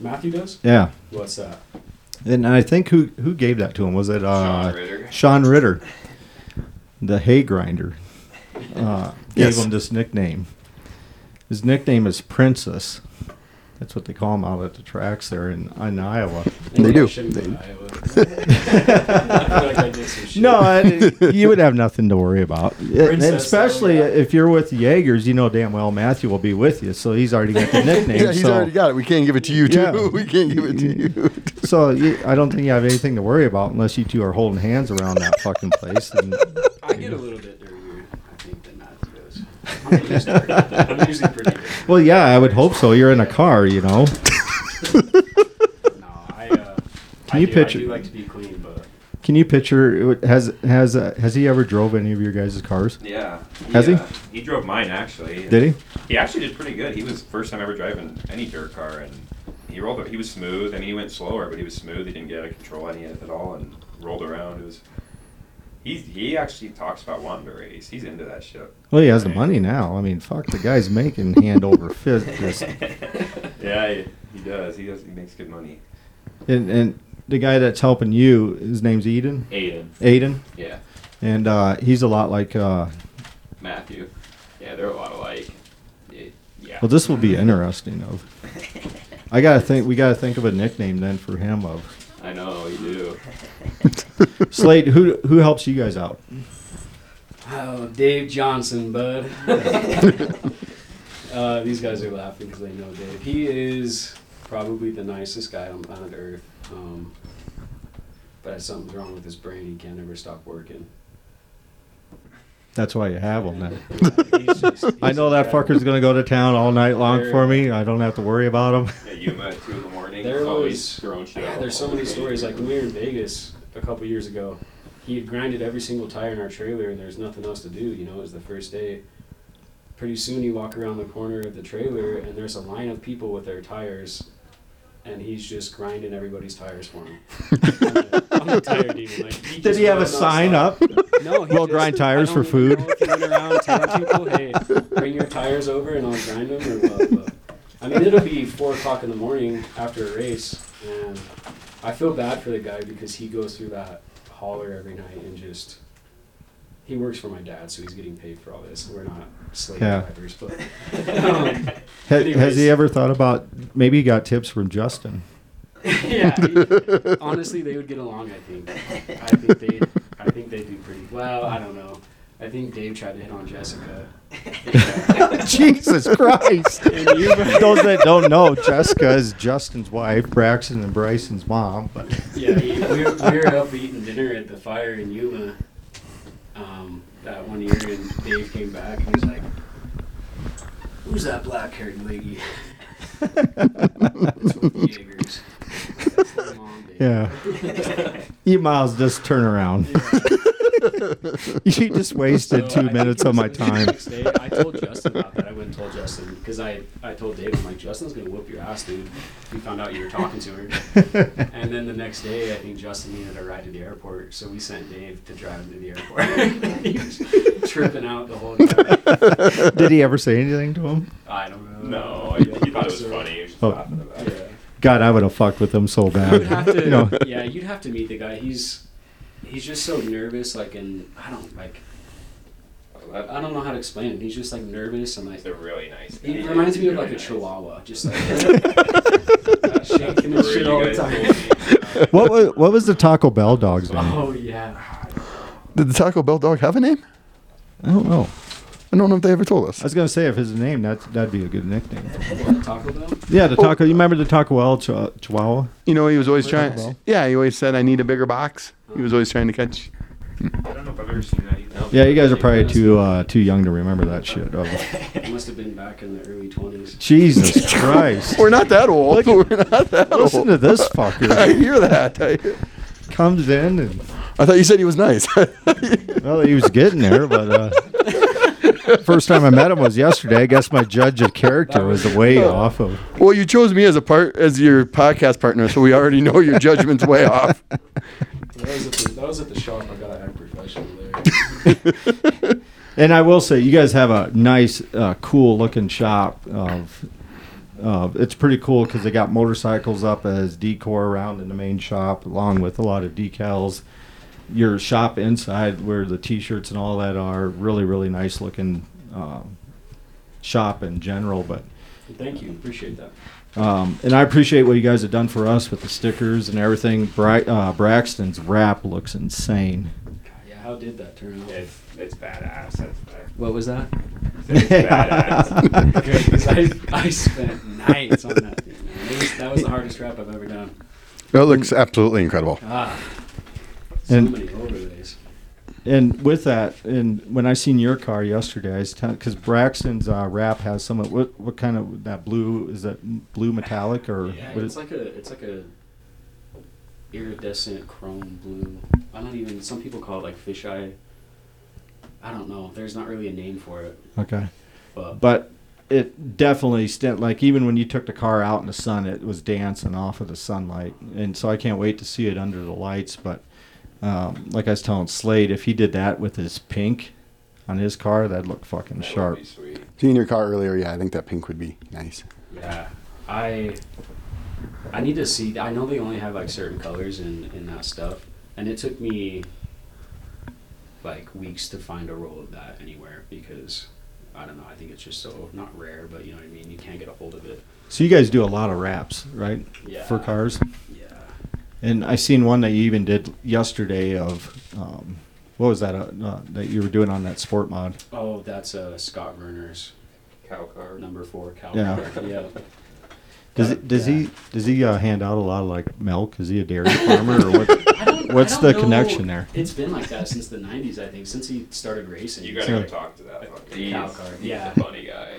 Speaker 8: Matthew does.
Speaker 2: Yeah,
Speaker 8: What's that?
Speaker 2: and I think who who gave that to him was it uh,
Speaker 4: Sean Ritter.
Speaker 2: Sean Ritter, the hay grinder, uh, gave
Speaker 3: Yes.
Speaker 2: him this nickname. His nickname is Princess. That's what they call him out at the tracks there in, in Iowa.
Speaker 3: They
Speaker 8: Maybe
Speaker 3: do. They-
Speaker 8: to Iowa. I feel like I did some shit.
Speaker 2: No, I, you would have nothing to worry about. And
Speaker 8: Princess,
Speaker 2: especially
Speaker 8: though, yeah.
Speaker 2: if you're with the Yeagers, you know damn well Matthew will be with you, so he's already got the nickname.
Speaker 3: Yeah, he's
Speaker 2: so.
Speaker 3: already got it. We can't give it to you too.
Speaker 2: Yeah.
Speaker 3: We can't give it to you.
Speaker 2: So you, I don't think you have anything to worry about unless you two are holding hands around that fucking place. And
Speaker 8: I get a little bit dirtier, I think, than Matthew does. I'm usually pretty, I'm usually pretty dirty.
Speaker 2: well, yeah, I would hope so. You're in a car, you know.
Speaker 8: No, I. Uh,
Speaker 2: Can
Speaker 8: I
Speaker 2: you
Speaker 8: do,
Speaker 2: picture-
Speaker 8: I do like to be clean, but
Speaker 2: Can you picture? Has has uh, has he ever drove any of your guys' cars?
Speaker 4: Yeah.
Speaker 2: Has he?
Speaker 4: uh, He drove mine actually.
Speaker 2: Did he?
Speaker 4: He actually did pretty good. He was first time ever driving any dirt car, and he rolled. He was smooth. I mean, he went slower, but he was smooth. He didn't get out of control any of it at all, and rolled around. It was. He he actually talks about wanting to race. He's into that shit.
Speaker 2: Well, he has the money now. I mean, fuck, the guy's making hand over fist. This.
Speaker 4: yeah, he, he does. He does. He makes good money.
Speaker 2: And and the guy that's helping you, his name's Eden.
Speaker 5: Aiden.
Speaker 2: Aiden,
Speaker 5: Yeah.
Speaker 2: and uh, he's a lot like. Uh,
Speaker 5: Matthew. Yeah, they're a lot alike. It, yeah.
Speaker 2: well, this will be interesting. Of, I gotta think. We gotta think of a nickname then for him. Of
Speaker 5: I know you do.
Speaker 2: Slade. Who who helps you guys out?
Speaker 8: oh, Dave Johnson, bud. uh, these guys are laughing because they know Dave. He is probably the nicest guy on planet Earth. Um, but something's wrong with his brain. He can't ever stop working.
Speaker 2: That's why you have him. Then.
Speaker 8: Yeah, he's just-
Speaker 2: I know that
Speaker 8: incredible.
Speaker 2: fucker's gonna go to town all night long for me. I don't have to worry about him.
Speaker 4: Yeah, Yuma at two in the morning.
Speaker 8: There
Speaker 5: Always
Speaker 8: was
Speaker 5: throwing shit out.
Speaker 8: There's so many stories. Like when we were in Vegas a couple years ago, he had grinded every single tire in our trailer, and there's nothing else to do. You know, it was the first day. Pretty soon, you walk around the corner of the trailer, and there's a line of people with their tires and he's just grinding everybody's tires for him. I'm the- I'm the tire demon. Like, he
Speaker 2: Did
Speaker 8: just
Speaker 2: he have a
Speaker 8: runs
Speaker 2: sign
Speaker 8: nonstop.
Speaker 2: up?
Speaker 8: No, he
Speaker 2: We'll
Speaker 8: just-
Speaker 2: grind tires
Speaker 8: I
Speaker 2: for
Speaker 8: don't even
Speaker 2: food.
Speaker 8: know if he went around telling people, "Hey, bring your tires over and I'll grind them." Or what, but, I mean, it'll be four o'clock in the morning after a race, and I feel bad for the guy because he goes through that hauler every night and just. He works for my dad, so he's getting paid for all this. We're not slave
Speaker 2: Yeah.
Speaker 8: drivers, but um,
Speaker 2: Ha- has he ever thought about maybe he got tips from Justin?
Speaker 8: yeah. he- honestly, they would get along. I think. I think they. I think they do pretty well. I don't know. I think Dave tried to hit on Jessica.
Speaker 2: Jesus Christ! Those that don't know, Jessica is Justin's wife, Braxton and Bryson's mom. But
Speaker 8: Yeah, we, were, we were up eating dinner at the fire in Yuma um, that one year, and Dave came back and he's like, "Who's that black-haired lady?" it's with the Yeagers.
Speaker 2: Yeah, you miles just turn around. you just wasted
Speaker 8: So
Speaker 2: two
Speaker 8: I
Speaker 2: minutes
Speaker 8: think
Speaker 2: of my
Speaker 8: the
Speaker 2: time.
Speaker 8: next day, I told Justin about that. I went and told Justin because I, I told Dave, I'm like, Justin's gonna whoop your ass, dude. We found out you were talking to her. and then the next day, I think Justin needed a ride to the airport, so we sent Dave to drive him to the airport. he was tripping out the whole time.
Speaker 2: Did he ever say anything to him?
Speaker 8: I don't know.
Speaker 4: No,
Speaker 8: Yeah,
Speaker 4: he thought it was funny. He was just
Speaker 2: Oh.
Speaker 4: laughing about it.
Speaker 8: Yeah.
Speaker 2: God, I would have fucked with him so bad.
Speaker 8: You
Speaker 2: bad.
Speaker 8: would have to,
Speaker 2: You know,
Speaker 8: yeah, you'd have to meet the guy. He's he's just so nervous, like, and I don't like. I don't know how to explain it. He's just like nervous and like
Speaker 4: He's a really nice guy.
Speaker 8: He reminds me of like a
Speaker 4: Really nice.
Speaker 8: chihuahua, just like shaking his shit all the time.
Speaker 2: what was what was the Taco Bell dog's name?
Speaker 8: Oh yeah.
Speaker 3: Did the Taco Bell dog have a name?
Speaker 2: I don't know.
Speaker 3: I don't know if they ever told us.
Speaker 2: I was gonna say if his name, that that'd be a good nickname.
Speaker 8: Taco Bell?
Speaker 2: Yeah, the taco. You remember the Taco Bell Ch- Chihuahua?
Speaker 3: You know, he was always
Speaker 2: Taco
Speaker 3: trying.
Speaker 2: Bell.
Speaker 3: Yeah, he always said, "I need a bigger box." He was always trying to catch.
Speaker 4: I don't know if I've ever seen that either.
Speaker 2: Yeah, you guys are probably too uh, too young to remember that shit.
Speaker 8: It must have been back in the early twenties.
Speaker 2: Jesus Christ!
Speaker 3: We're not that old. We're not that
Speaker 2: Listen
Speaker 3: old.
Speaker 2: to this fucker.
Speaker 3: I
Speaker 2: fucker.
Speaker 3: hear that. I,
Speaker 2: Comes in and
Speaker 3: I thought you said he was nice.
Speaker 2: well, he was getting there, but uh, first time I met him was yesterday. I guess my judge of character was way off of.
Speaker 3: well, you chose me as a part as your podcast partner, so we already know your judgment's way off.
Speaker 8: That was at the, that was at the shop. I gotta act professional there.
Speaker 2: And I will say, you guys have a nice, uh, cool looking shop. Of, uh, it's pretty cool because they got motorcycles up as decor around in the main shop, along with a lot of decals. Your shop inside, where the T-shirts and all that are, really, really nice looking um, shop in general. But
Speaker 8: Thank you, appreciate that.
Speaker 2: um, and I appreciate what you guys have done for us with the stickers and everything. Bri- uh, Braxton's wrap looks insane.
Speaker 8: Yeah, how did that turn out?
Speaker 4: It's, it's badass. That's fact.
Speaker 8: What was that?
Speaker 4: It's badass.
Speaker 8: Good, 'cause I, I spent nights on that thing. Man. It was, that was the hardest wrap I've ever done.
Speaker 3: It looks absolutely incredible.
Speaker 8: Ah, so
Speaker 2: And-
Speaker 8: many overlays.
Speaker 2: And with that, and when I seen your car yesterday, I was because Braxton's uh, wrap has some of what what kind of that blue is that blue metallic or
Speaker 8: Yeah,
Speaker 2: what
Speaker 8: it's
Speaker 2: is
Speaker 8: like a it's like a iridescent chrome blue. I don't even. Some people call it like fisheye. I don't know. There's not really a name for it,
Speaker 2: okay,
Speaker 8: but,
Speaker 2: but it definitely stint like even when you took the car out in the sun, it was dancing off of the sunlight, and so I can't wait to see it under the lights. But um, like I was telling Slade, if he did that with his pink on his car, that'd look fucking
Speaker 4: That
Speaker 2: sharp.
Speaker 4: be sweet.
Speaker 3: Seeing your car earlier, yeah, I think that pink would be nice.
Speaker 8: yeah, I I need to see. I know they only have like certain colors in in that stuff, and it took me like weeks to find a roll of that anywhere because I don't know. I think it's just so not rare, but you know what I mean. You can't get a hold of it.
Speaker 2: So you guys do a lot of wraps, right?
Speaker 8: Yeah.
Speaker 2: For cars.
Speaker 8: Yeah.
Speaker 2: And I seen one that you even did yesterday of, um, what was that uh, uh, that you were doing on that sport mod?
Speaker 8: Oh, that's uh, Scott Verner's
Speaker 4: Cow car.
Speaker 8: number four cow.
Speaker 2: Yeah.
Speaker 8: card. yeah.
Speaker 2: Does
Speaker 8: That-
Speaker 2: it, does
Speaker 8: yeah.
Speaker 2: he does he uh, hand out a lot of like milk? Is he a dairy farmer or what?
Speaker 8: I don't- I
Speaker 2: What's the
Speaker 8: know.
Speaker 2: connection there?
Speaker 8: It's been like that since the '90s, I think, since he started racing.
Speaker 4: You gotta
Speaker 2: So-
Speaker 4: go talk to that fucker.
Speaker 5: He's,
Speaker 8: Cow card,
Speaker 5: he's
Speaker 8: yeah.
Speaker 5: a funny guy.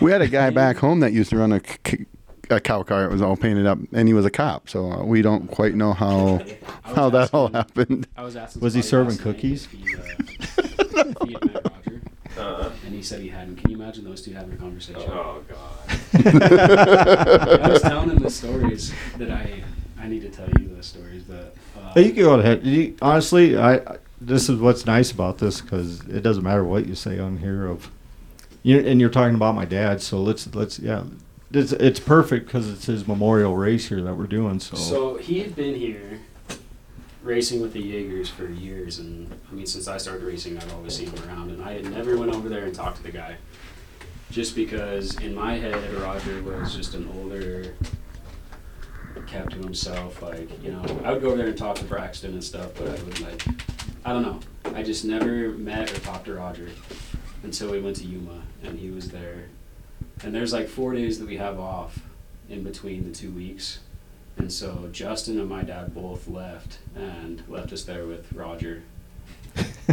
Speaker 3: We had a guy back home that used to run a, c- c- a cow car. It was all painted up, and he was a cop. So uh, we don't quite know how how that all happened.
Speaker 8: I was asking.
Speaker 2: Was he serving cookies?
Speaker 8: uh, if he had met Roger,
Speaker 4: Uh,
Speaker 8: and he he said he hadn't. Can you imagine those two having a conversation?
Speaker 4: Oh god.
Speaker 8: I was telling him the stories that I I need to tell you those stories, but uh,
Speaker 2: But you can go ahead. You, honestly, I, I this is what's nice about this because it doesn't matter what you say on here. Of you and you're talking about my dad, so let's let's yeah, it's it's perfect because it's his memorial race here that we're doing. So,
Speaker 8: So he had been here racing with the Yeagers for years, and I mean, since I started racing, I've always seen him around, and I had never went over there and talked to the guy, just because in my head Roger was just an older, kept to himself. Like you know, I would go over there and talk to Braxton and stuff, but I would like, I don't know, I just never met or talked to Roger until we went to Yuma, and he was there. And there's like four days that we have off in between the two weeks. And so Justin and my dad both left and left us there with Roger.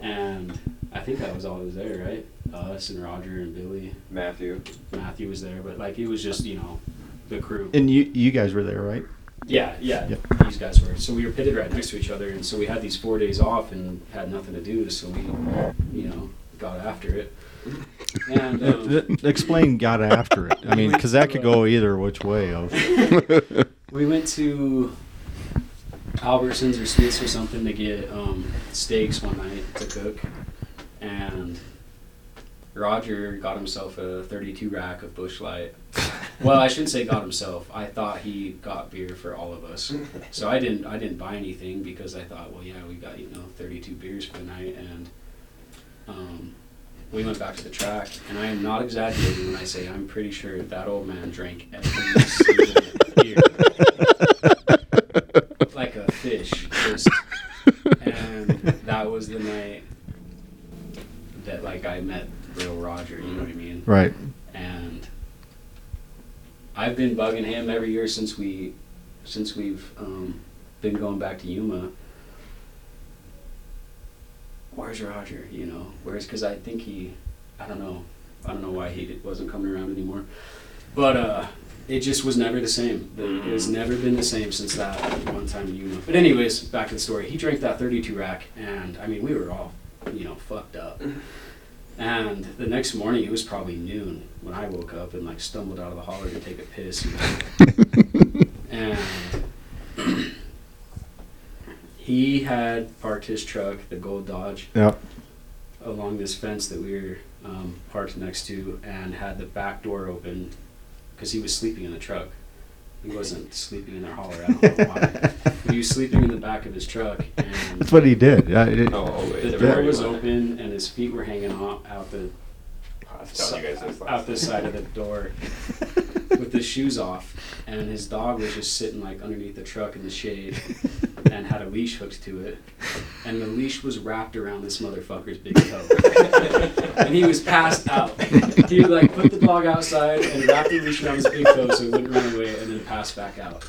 Speaker 8: and I think that was all that was there, right? Us and Roger and Billy.
Speaker 4: Matthew.
Speaker 8: Matthew was there, but like it was just, you know, the crew.
Speaker 2: and you you guys were there, right?
Speaker 8: Yeah, yeah.
Speaker 2: Yep.
Speaker 8: These guys were. So we were pitted right next to each other, and so we had these four days off and had nothing to do. So we, you know, got after it. And um,
Speaker 2: Explain got after it. I mean, because that could go either which way. Of
Speaker 8: we went to Albertsons or Smith's or something to get um, steaks one night to cook, and Roger got himself a 32 rack of Busch Light. Well, I shouldn't say got himself. I thought he got beer for all of us, so I didn't. I didn't buy anything because I thought, well, yeah, we got you know 32 beers for the night, and um, we went back to the track. And I am not exaggerating when I say I'm pretty sure that old man drank every single beer like a fish. Just, and that was the night that like I met real Roger. You know what I mean?
Speaker 2: right.
Speaker 8: And I've been bugging him every year since we, since we've um, been going back to Yuma. Where's Roger? You know, where's because I think he, I don't know, I don't know why he wasn't coming around anymore, but uh, it just was never the same. The, it has never been the same since that one time in Yuma. But anyways, back to the story. He drank that 32 rack, and I mean, we were all, you know, fucked up. And the next morning, it was probably noon when I woke up and like stumbled out of the hauler to take a piss. You know? and he had parked his truck, the gold Dodge,
Speaker 2: Yep.
Speaker 8: along this fence that we were um, parked next to, and had the back door open because he was sleeping in the truck. He wasn't sleeping in their hauler. I don't know why. He was sleeping in the back of his truck, and
Speaker 2: That's what he did. Yeah, it-
Speaker 4: Oh, always.
Speaker 8: the door was open, and his feet were hanging out, out the
Speaker 4: I was telling you guys this last
Speaker 8: out the side of the door with his shoes off, and his dog was just sitting like underneath the truck in the shade, and had a leash hooked to it, and the leash was wrapped around this motherfucker's big toe, and he was passed out. He would like put the dog outside and wrap the leash around his big toe so it wouldn't run away, and then pass back out.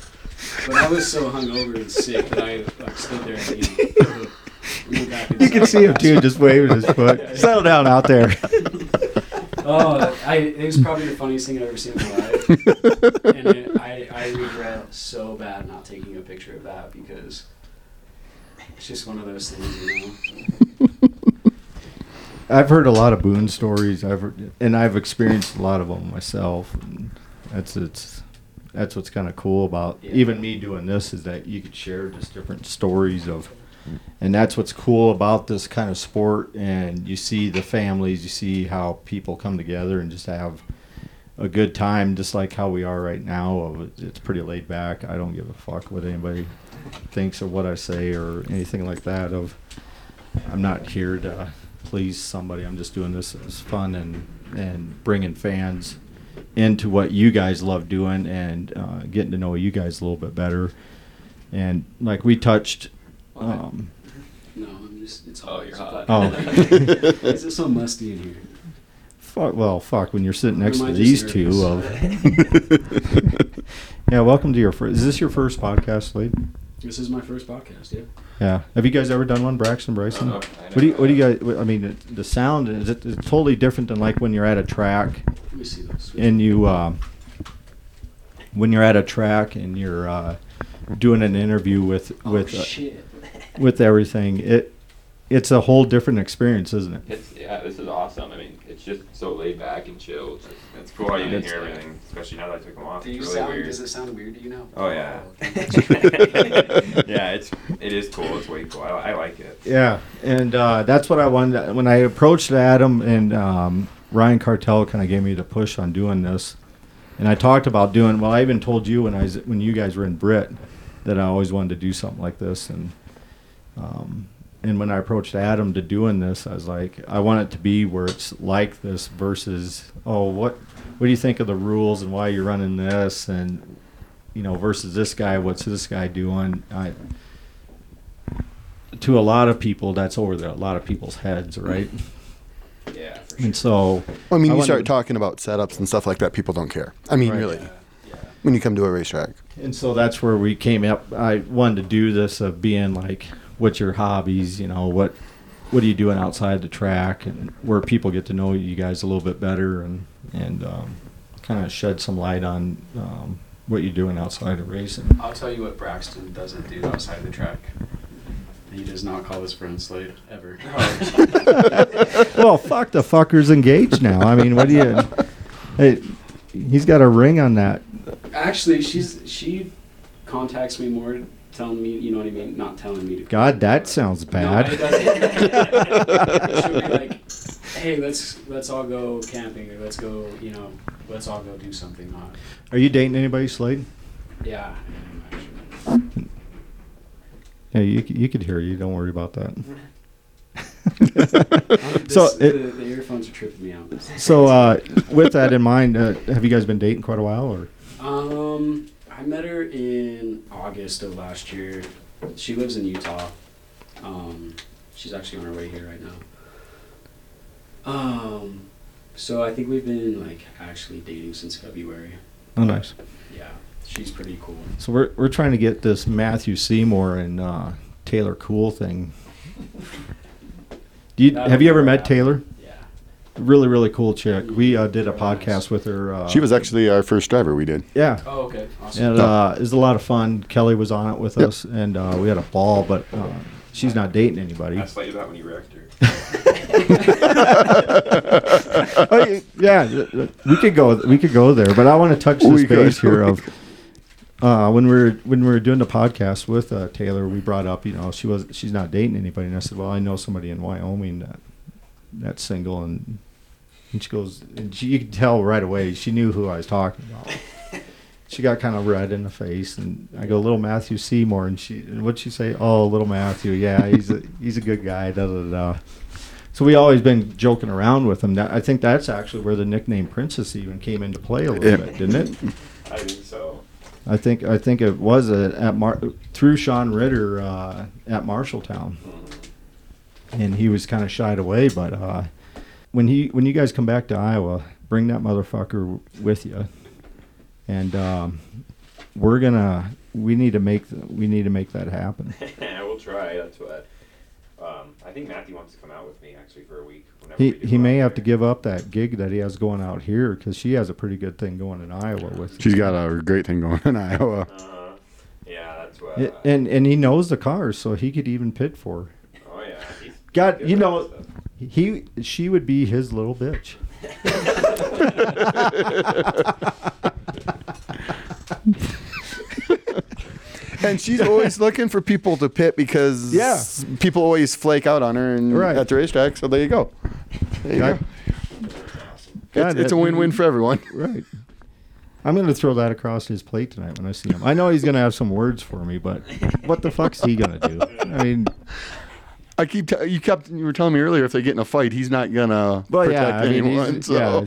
Speaker 8: But I was so hungover and sick that I like stood there and you know.
Speaker 2: you can see him too, just waving his foot. Settle down out there.
Speaker 8: Oh, I, it was probably the funniest thing I've ever seen in my life. And it, I, I regret so bad not taking a picture of that because it's just one of those things, you know.
Speaker 2: I've heard a lot of Boone stories. I've heard, and I've experienced a lot of them myself. And that's it's that's what's kind of cool about
Speaker 8: Yeah.
Speaker 2: even me doing this is that you could share just different stories of, and that's what's cool about this kind of sport. And you see the families, you see how people come together and just have a good time, just like how we are right now. Of it's pretty laid back. I don't give a fuck what anybody thinks or what I say or anything like that. Of I'm not here to please somebody. I'm just doing this as fun and and bringing fans into what you guys love doing and uh, getting to know you guys a little bit better. And like we touched. Um,
Speaker 8: No, I'm just, it's
Speaker 5: Oh,
Speaker 8: hot.
Speaker 5: you're
Speaker 8: It's
Speaker 5: hot.
Speaker 2: oh,
Speaker 8: Is it so musty in here?
Speaker 2: Fuck. Well, fuck. When you're sitting next to these two, of yeah. Welcome to your first. Is this your first podcast, Slade?
Speaker 8: This is my first podcast, yeah.
Speaker 2: Yeah. Have you guys ever done one, Braxton Bryson?
Speaker 4: Uh-uh.
Speaker 2: What do you What do you guys? what- I mean, it- the sound is it, it's totally different than like when you're at a track
Speaker 8: Let me see those.
Speaker 2: and you uh, when you're at a track and you're uh, doing an interview with
Speaker 8: oh,
Speaker 2: with uh,
Speaker 8: shit.
Speaker 2: with everything. It it's a whole different experience, isn't it?
Speaker 5: It's yeah, this is awesome. I mean, it's just so laid back and chill. It's just-
Speaker 4: It's cool how you can hear everything, especially now that I took them off.
Speaker 8: Do you
Speaker 4: it's really
Speaker 8: sound?
Speaker 4: weird.
Speaker 8: Does it sound weird to you now?
Speaker 4: Oh yeah. yeah, it's it is cool. It's way cool. I, I like it.
Speaker 2: Yeah, and uh, that's what I wanted. When I approached Adam and um, Ryan Cartel, kind of gave me the push on doing this, and I talked about doing. Well, I even told you when I was when you guys were in Britt that I always wanted to do something like this, and um, and when I approached Adam to doing this, I was like, I want it to be where it's like this versus oh what what do you think of the rules and why you're running this and you know versus this guy what's this guy doing I to a lot of people that's over the, a lot of people's heads right
Speaker 4: Yeah, sure.
Speaker 2: and so
Speaker 3: I mean,
Speaker 2: I
Speaker 3: you
Speaker 2: wanted-
Speaker 3: start talking about setups and stuff like that, people don't care. I mean,
Speaker 2: Right.
Speaker 3: really, when you come to a racetrack.
Speaker 2: and so that's where we came up i wanted to do this of being like what's your hobbies you know what what are you doing outside the track and where people get to know you guys a little bit better and and um, kind of shed some light on um, what you're doing outside of racing
Speaker 8: I'll tell you what Braxton doesn't do outside the track. He does not call his friend Slade ever.
Speaker 2: well fuck the fucker's engaged now i mean what do you hey he's got a ring on that
Speaker 8: Actually, she's she contacts me more, telling me, you know what I mean, not telling me to.
Speaker 2: god that sounds bad
Speaker 8: No, it doesn't. She'll be like, "Hey, let's let's all go camping, or let's go, you know, let's all go do something." Not,
Speaker 2: are you dating anybody slade
Speaker 8: yeah. I am, actually.
Speaker 2: yeah you, you could hear you don't worry about that So
Speaker 8: this-
Speaker 2: it-
Speaker 8: the, the earphones are tripping me out.
Speaker 2: So, uh, with that in mind, uh, have you guys been dating quite a while, or
Speaker 8: Um, I met her in August of last year. She lives in Utah. Um, she's actually on her way here right now. Um, so I think we've been like actually dating since February.
Speaker 2: oh, nice.
Speaker 8: Yeah, she's pretty cool.
Speaker 2: So we're we're trying to get this Matthew Seymour and uh, Taylor Cool thing. Do you have you ever met. Taylor?
Speaker 8: Yeah.
Speaker 2: Really, really cool chick. We uh, did a podcast with her. Uh,
Speaker 3: She was actually our first driver we did.
Speaker 2: yeah.
Speaker 8: Oh, okay. Awesome.
Speaker 2: And uh, it was a lot of fun. Kelly was on it with
Speaker 3: Yep.
Speaker 2: us, and uh, we had a ball. But uh, she's not dating anybody.
Speaker 4: I slighted that when you wrecked her.
Speaker 2: oh, yeah, th- th- we could go. We could go there, but I want to touch this
Speaker 3: We could.
Speaker 2: base here of uh, when we were when we were doing the podcast with uh, Taylor. We brought up, you know, she was she's not dating anybody, and I said, well, I know somebody in Wyoming that that's single, and and she goes, and she, you could tell right away she knew who I was talking about. She got kind of red in the face, and I go, "Little Matthew Seymour," and she, and what'd she say? Oh, little Matthew, yeah, he's a he's a good guy. Da da da. So we always been joking around with him. That, I think that's actually where the nickname Princess even came into play a little
Speaker 3: Yeah.
Speaker 2: bit, didn't it?
Speaker 4: I think so.
Speaker 2: I think I think it was a, at Mar- through Sean Ritter uh, at Marshalltown, and he was kind of shied away. But uh, when he when you guys come back to Iowa, bring that motherfucker with you, and um, we're gonna we need to make th- we need to make that happen.
Speaker 4: we'll try. That's what. Um, I think Matthew wants to come out with me actually for a week. whenever
Speaker 2: He
Speaker 4: we
Speaker 2: he may
Speaker 4: out
Speaker 2: have to give up that gig that he has going out here because she has a pretty good thing going in Iowa with.
Speaker 3: She's got a great thing going in Iowa.
Speaker 4: Uh, yeah, that's what.
Speaker 2: It- and and he knows the cars, so he could even pit for. her.
Speaker 4: oh yeah. he's
Speaker 2: God,
Speaker 4: good
Speaker 2: you know,
Speaker 4: that stuff.
Speaker 2: He she would be his little bitch.
Speaker 3: And she's always looking for people to pit because
Speaker 2: Yeah.
Speaker 3: people always flake out on her and
Speaker 2: Right.
Speaker 3: at the racetrack. So there you go. There you go.
Speaker 2: God,
Speaker 3: It's, it's a
Speaker 2: that-
Speaker 3: win-win for everyone.
Speaker 2: Right. I'm going to throw that across his plate tonight when I see him. I know he's going to have some words for me, but what the fuck's he going to do? I mean,
Speaker 3: I keep t- you kept you were telling me earlier if they get in a fight, he's not gonna
Speaker 2: well,
Speaker 3: protect
Speaker 2: yeah, I mean,
Speaker 3: anyone. so.
Speaker 2: yeah.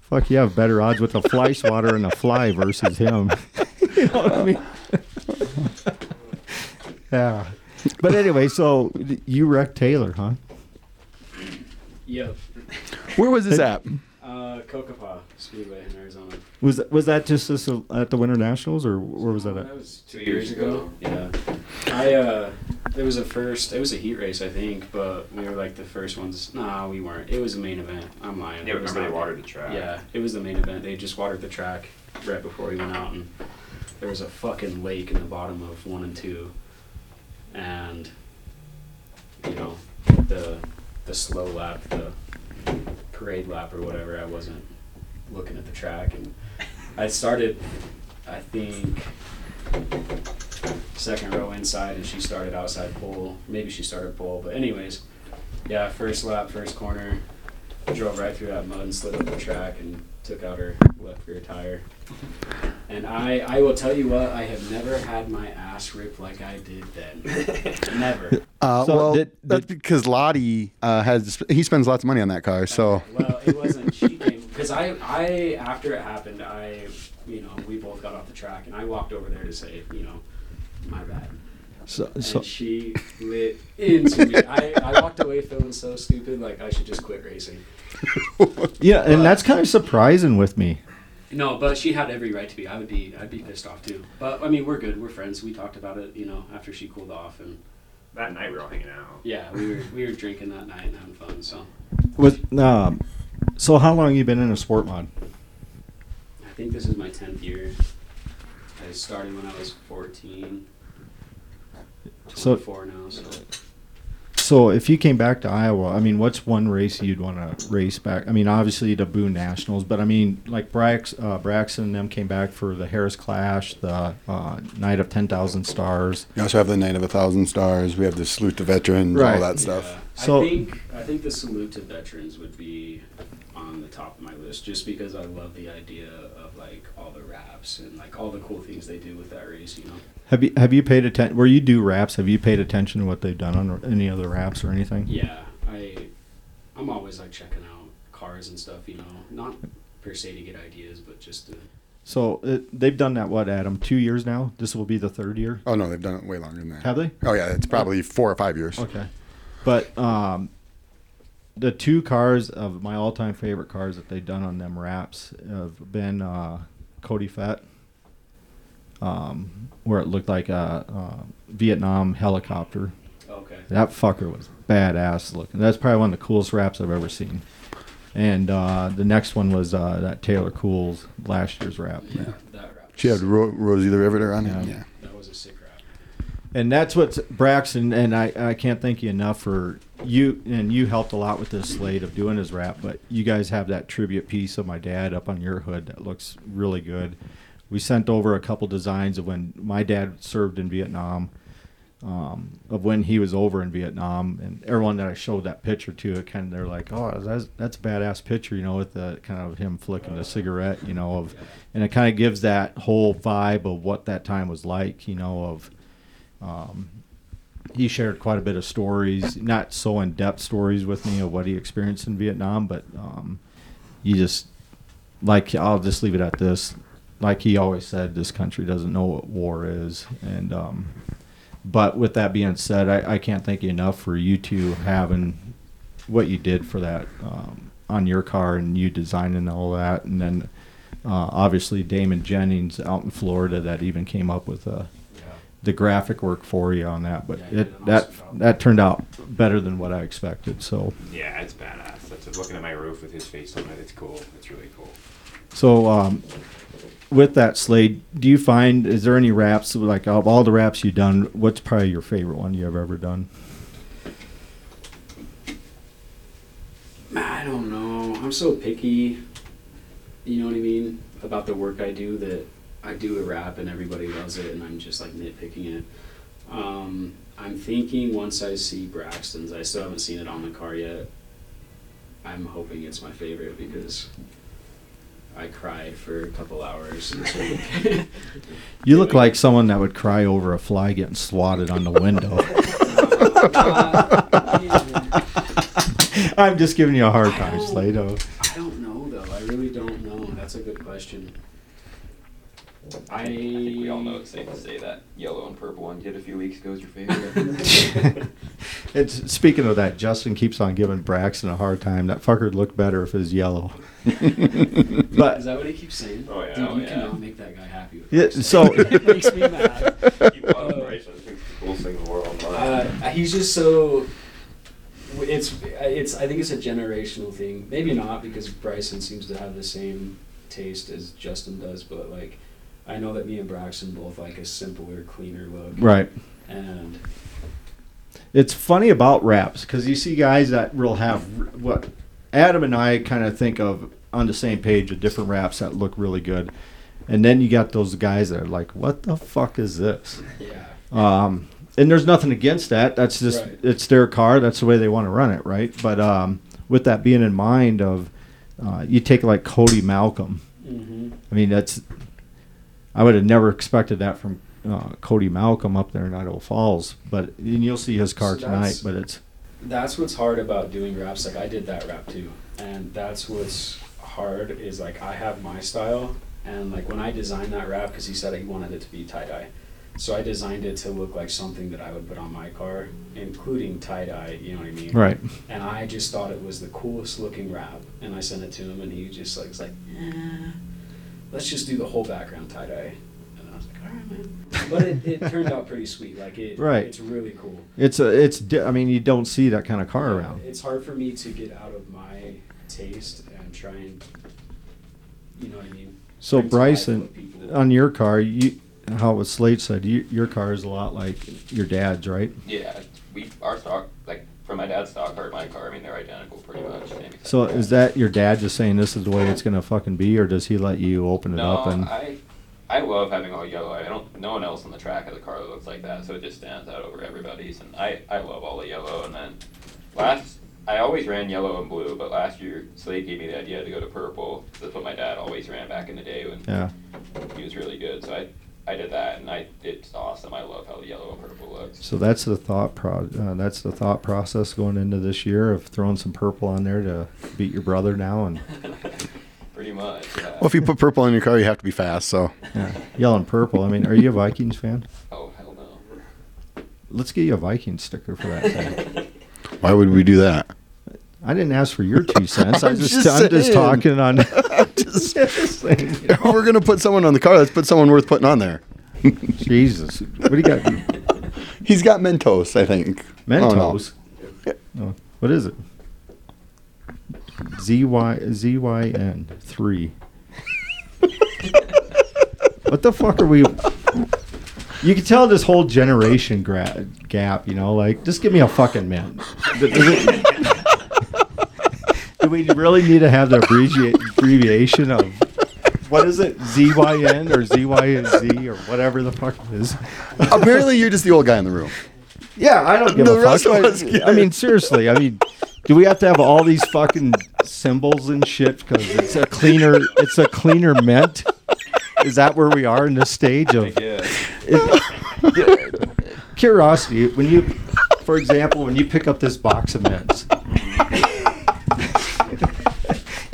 Speaker 2: Fuck, you have better odds with a fly swatter and a fly versus him. you know what I mean? yeah. But anyway, so you wrecked Taylor, huh?
Speaker 8: Yep.
Speaker 3: Where was this at?
Speaker 8: Uh, Cocopah Speedway in Arizona.
Speaker 2: Was that, was that just this, uh, at the Winter Nationals, or where was that at?
Speaker 8: That was
Speaker 4: Two years ago.
Speaker 8: Yeah. I uh, it was a first. It was a heat race, I think, but we were like the first ones. Nah, we weren't. It was a main event. I'm lying.
Speaker 4: Yeah,
Speaker 8: It was
Speaker 4: remember they
Speaker 8: not-
Speaker 4: watered the track.
Speaker 8: Yeah, it was the main event. They just watered the track right before we went out, and there was a fucking lake in the bottom of one and two, and you know, the the slow lap, the parade lap or whatever, I wasn't looking at the track, and I started, I think, second row inside, and she started outside pole. Maybe she started pole, but anyways, yeah, first lap, first corner, drove right through that mud and slid up the track and took out her left rear tire. And I, I will tell you what, I have never had my ass ripped like I did then. never.
Speaker 3: Uh,
Speaker 2: So
Speaker 3: well,
Speaker 2: did-
Speaker 3: that's because Lottie uh, has he spends lots of money on that car. So
Speaker 8: well, it wasn't cheating because I, I after it happened, I, you know, we both got off the track and I walked over there to say, you know, my bad.
Speaker 2: So,
Speaker 8: And
Speaker 2: so
Speaker 8: she lit into me. I, I walked away feeling so stupid, like I should just quit racing.
Speaker 2: yeah, and that's kind of surprising with me.
Speaker 8: No, but she had every right to be. I would be, I'd be pissed off too. But I mean, we're good. We're friends. We talked about it, you know, after she cooled off, and
Speaker 4: That night we were all hanging out.
Speaker 8: yeah, we were we were drinking that night and having fun. So
Speaker 2: With um, so how long you been in a sport mod?
Speaker 8: I think this is my tenth year. I started when I was fourteen.
Speaker 2: So-
Speaker 8: Twenty-four now. So
Speaker 2: So if you came back to Iowa, I mean, what's one race you'd want to race back? I mean, obviously the Boone Nationals, but I mean, like Brax, uh, Braxton and them came back for the Harris Clash, the uh, Night of Ten Thousand Stars.
Speaker 3: we also have the Night of a Thousand Stars. We have the Salute to Veterans,
Speaker 2: Right.
Speaker 3: all that stuff.
Speaker 8: Yeah.
Speaker 2: So-
Speaker 8: I think I think the salute to veterans would be on the top of my list, just because I love the idea of like all the wraps and like all the cool things they do with that race. You know.
Speaker 2: Have you have you paid attention? Where you do wraps, have you paid attention to what they've done on any other wraps or anything?
Speaker 8: Yeah, I I'm always like checking out cars and stuff. You know, not per se to get ideas, but just to
Speaker 2: So it, they've done that what, Adam? Two years now. This will be the third year.
Speaker 3: Oh no, they've done it way longer than that.
Speaker 2: Have they?
Speaker 3: Oh yeah, it's probably four or five years.
Speaker 2: Okay. But um, the two cars of my all-time favorite cars that they've done on them wraps have been uh, Cody Fett, um, where it looked like a, a Vietnam helicopter.
Speaker 8: okay.
Speaker 2: That fucker was badass looking. That's probably one of the coolest wraps I've ever seen. And uh, the next one was uh, that Taylor Cools last year's wrap.
Speaker 8: Yeah, that wrap.
Speaker 3: She had Ro- Rosie the Riveter on
Speaker 2: Yeah.
Speaker 3: it. Yeah.
Speaker 8: That was a sick wrap.
Speaker 2: And that's what Braxton and I, I can't thank you enough for you and you helped a lot with this Slade of doing his wrap, but you guys have that tribute piece of my dad up on your hood that looks really good. We sent over a couple designs of when my dad served in Vietnam, um, of when he was over in Vietnam, and everyone that I showed that picture to, it kind of they're like, "Oh, that's that's a badass picture," you know, with the kind of him flicking the cigarette, you know, of, and it kind of gives that whole vibe of what that time was like, you know, of um, he shared quite a bit of stories, not so in depth stories with me of what he experienced in Vietnam, but um, you just like I'll just leave it at this. Like he always said, this country doesn't know what war is, and um, but with that being said, I, I can't thank you enough for you two having what you did for that um, on your car and you designing all that, and then uh, obviously Damon Jennings out in Florida that even came up with a the graphic work for you on that, but
Speaker 8: Yeah,
Speaker 2: it
Speaker 8: an
Speaker 2: that
Speaker 8: job.
Speaker 2: that turned out better than what I expected. So
Speaker 4: Yeah, it's badass. That's looking at my roof with his face on it. It's cool. It's really cool.
Speaker 2: so um, with that Slade, do you find is there any wraps like of all the wraps you've done? What's probably your favorite one you have ever done?
Speaker 8: I don't know. I'm so picky. You know what I mean about the work I do that I do a wrap and everybody loves it, and I'm just like nitpicking it. Um, I'm thinking once I see Braxton's, I still haven't seen it on the car yet. I'm hoping it's my favorite because I cried for a couple hours. this week.
Speaker 2: You look like someone that would cry over a fly getting swatted on the window. I'm just giving you a hard time,
Speaker 8: don't-
Speaker 2: Slade. Oh.
Speaker 8: I don't know though. I really don't know. That's a good question. I,
Speaker 5: I think we all know it's safe to say that yellow and purple one you did a few weeks ago is your favorite.
Speaker 2: It's speaking of that. Justin keeps on giving Braxton a hard time. That fucker would look better if it was yellow. but
Speaker 8: Is that what he keeps saying?
Speaker 5: Oh, yeah.
Speaker 8: Dude,
Speaker 5: Oh,
Speaker 8: you
Speaker 5: yeah.
Speaker 8: cannot make that guy happy with
Speaker 2: Yeah, so-
Speaker 8: it makes me mad.
Speaker 4: Keep on Bryson. The coolest thing in the.
Speaker 8: Uh, he's just so. It's it's. I think it's a generational thing. Maybe not because Bryson seems to have the same taste as Justin does, but like, I know that me and Braxton both like a simpler, cleaner look.
Speaker 2: right.
Speaker 8: And
Speaker 2: it's funny about wraps because you see guys that will have what Adam and I kind of think of on the same page of different wraps that look really good, and then you got those guys that are like, "What the fuck is this?"
Speaker 8: Yeah.
Speaker 2: Um, and there's nothing against that. That's just
Speaker 8: Right.
Speaker 2: it's their car. That's the way they want to run it, right? But um, with that being in mind, of uh, you take like Cody Malcolm.
Speaker 8: Mm-hmm.
Speaker 2: I mean, that's I would have never expected that from uh, Cody Malcolm up there in Idaho Falls. But and you'll see his car tonight.
Speaker 8: that's-
Speaker 2: But it's
Speaker 8: That's what's hard about doing wraps. Like I did that wrap too, and that's what's hard is like I have my style, and like when I designed that wrap, because he said he wanted it to be tie dye, so I designed it to look like something that I would put on my car, including tie dye. You know what I mean?
Speaker 2: right.
Speaker 8: And I just thought it was the coolest looking wrap, and I sent it to him, and he just like was like, eh, let's just do the whole background tie dye. And I was like, all right, man. But it, it turned out pretty sweet. Like it,
Speaker 2: Right.
Speaker 8: It's really cool.
Speaker 2: It's a it's. di- I mean, you don't see that kind of car around.
Speaker 8: It's hard for me to get out of my taste and try and, you know what I mean.
Speaker 2: So
Speaker 8: bring to life
Speaker 2: Bryson,
Speaker 8: what people-
Speaker 2: on your car, you how was Slade said, you, your car is a lot like your dad's, right?
Speaker 5: Yeah, we our stock like from my dad's stock car to my car. I mean, they're identical pretty much. same
Speaker 2: So
Speaker 5: thing.
Speaker 2: is that your dad just saying this is the way it's gonna fucking be, or does he let you open it
Speaker 5: No,
Speaker 2: up and?
Speaker 5: I I love having all yellow. I don't. No one else on the track has a car that looks like that, so it just stands out over everybody's. And I I love all the yellow. And then last. I always ran yellow and blue, but last year Slade gave me the idea to go to purple. 'cause That's what my dad always ran back in the day when
Speaker 2: yeah.
Speaker 5: he was really good. So I, I did that, and I it's awesome. I love how the yellow and purple looks.
Speaker 2: So that's the thought pro. Uh, that's the thought process going into this year of throwing some purple on there to beat your brother now and
Speaker 5: Pretty much. Yeah.
Speaker 3: Well, if you put purple in your car, you have to be fast. So
Speaker 2: yeah, yelling purple. I mean, are you a Vikings fan?
Speaker 5: oh hell no.
Speaker 2: Let's get you a Vikings sticker for that thing.
Speaker 3: why would we do that?
Speaker 2: I didn't ask for your two cents. I'm
Speaker 3: I'm
Speaker 2: just,
Speaker 3: just
Speaker 2: I'm just talking on.
Speaker 3: Just-
Speaker 2: Just saying, you know.
Speaker 3: we're gonna put someone on the car, let's put someone worth putting on there.
Speaker 2: Jesus, what do you got?
Speaker 3: He's got Mentos, I think. Oh, no.
Speaker 2: Mentos. Oh, what is it? Z Y Z Y N three. what the fuck are we? You can tell this whole generation gra- gap. You know, like just give me a fucking mint. Does it- Do we really need to have the abbreviate, abbreviation of what is it? ZYN or ZYZ or whatever the fuck it is?
Speaker 3: Apparently, you're just the old guy in the room.
Speaker 2: Yeah, I don't give
Speaker 3: The
Speaker 2: a
Speaker 3: rest
Speaker 2: fuck.
Speaker 3: of us
Speaker 2: I,
Speaker 3: get
Speaker 2: I mean, seriously. I mean, do we have to have all these fucking symbols and shit because it's a cleaner? It's a cleaner mint. Is that where we are in this stage of
Speaker 4: Yeah.
Speaker 2: it- curiosity? When you, for example, when you pick up this box of mints,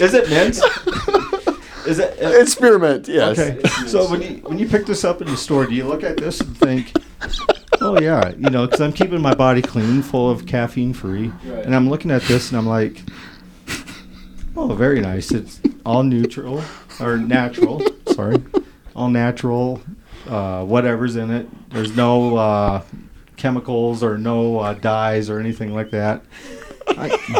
Speaker 2: is it mint? Is it?
Speaker 3: It's spearmint, yes.
Speaker 2: Okay. So when you when you pick this up in the store, do you look at this and think, "Oh yeah, you know," because I'm keeping my body clean, full of caffeine free,
Speaker 8: Right.
Speaker 2: and I'm looking at this and I'm like, "Oh, very nice. It's all neutral or natural. sorry, all natural. Uh, whatever's in it. There's no uh, chemicals or no uh, dyes or anything like that." I,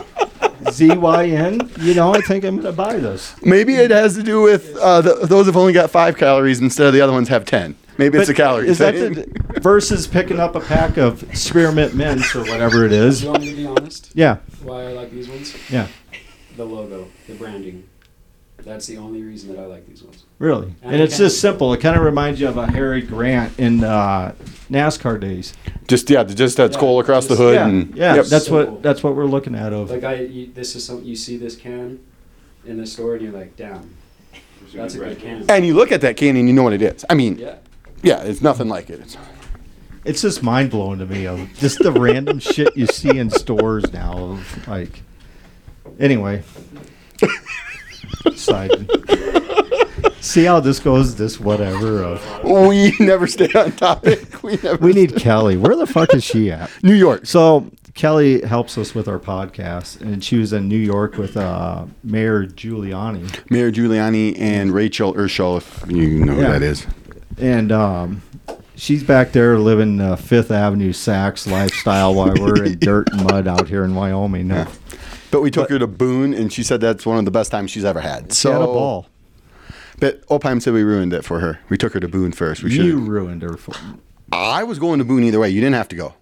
Speaker 2: ZYN, you know, I think I'm gonna buy this.
Speaker 3: Maybe it has to do with uh, the, those have only got five calories instead of the other ones have ten. Maybe it's
Speaker 2: But
Speaker 3: a calorie
Speaker 2: Is that
Speaker 3: thing.
Speaker 2: the, versus picking up a pack of spearmint mints or whatever it is?
Speaker 8: Do you want me to be honest?
Speaker 2: Yeah,
Speaker 8: Why I like these ones?
Speaker 2: yeah,
Speaker 8: The logo, the branding. That's the only reason that I like these ones.
Speaker 2: really.
Speaker 8: And
Speaker 2: And it's just simple. It kind of reminds you of a Harry Gant in uh, NASCAR days.
Speaker 3: just yeah, just that
Speaker 8: Yeah,
Speaker 3: skull across the hood.
Speaker 2: yeah,
Speaker 3: and,
Speaker 2: yeah.
Speaker 3: yep.
Speaker 2: That's
Speaker 8: Simple.
Speaker 2: what that's what we're looking at. Of
Speaker 8: Like I, you, this is something you see this can in the store and you're like, damn, that's a good can.
Speaker 3: and you look at that can and you know what it is. I mean,
Speaker 8: Yeah.
Speaker 3: yeah, it's nothing like it. It's,
Speaker 2: it's just mind blowing to me of just the random shit you see in stores now. Of like, anyway. Side. See how this goes. This whatever. Of
Speaker 3: we never stay on topic. We never.
Speaker 2: we need Kelly. Where the fuck is she at?
Speaker 3: New York.
Speaker 2: So Kelly helps us with our podcast, and she was in New York with uh, Mayor Giuliani,
Speaker 3: Mayor Giuliani and Rachel Urschel, if you know
Speaker 2: Yeah.
Speaker 3: who that is.
Speaker 2: and um, she's back there living uh, Fifth Avenue Saks lifestyle while we're in dirt and mud out here in Wyoming.
Speaker 3: Yeah. But we took her to Boone, and she said that's one of the best times she's ever had.
Speaker 2: she
Speaker 3: So,
Speaker 2: had a ball.
Speaker 3: but Opheim said we ruined it for her. We took her to Boone first. We
Speaker 2: You ruined her. For,
Speaker 3: I was going to Boone either way. You didn't have to go.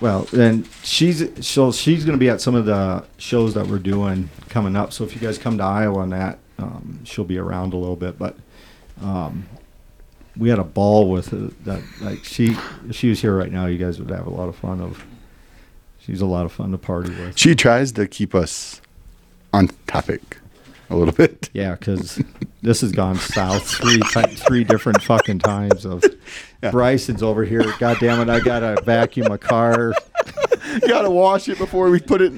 Speaker 2: well, and she's she'll she's going to be at some of the shows that we're doing coming up. So if you guys come to Iowa on that, um, she'll be around a little bit. But um, we had a ball with her that like she she was here right now. You guys would have a lot of fun of. She's a lot of fun to party with.
Speaker 3: She tries to keep us on topic a little bit.
Speaker 2: Yeah, because this has gone south three three different fucking times. Of
Speaker 3: Yeah.
Speaker 2: Bryson's over here. God damn it! I gotta vacuum a car.
Speaker 3: gotta wash it before we put it.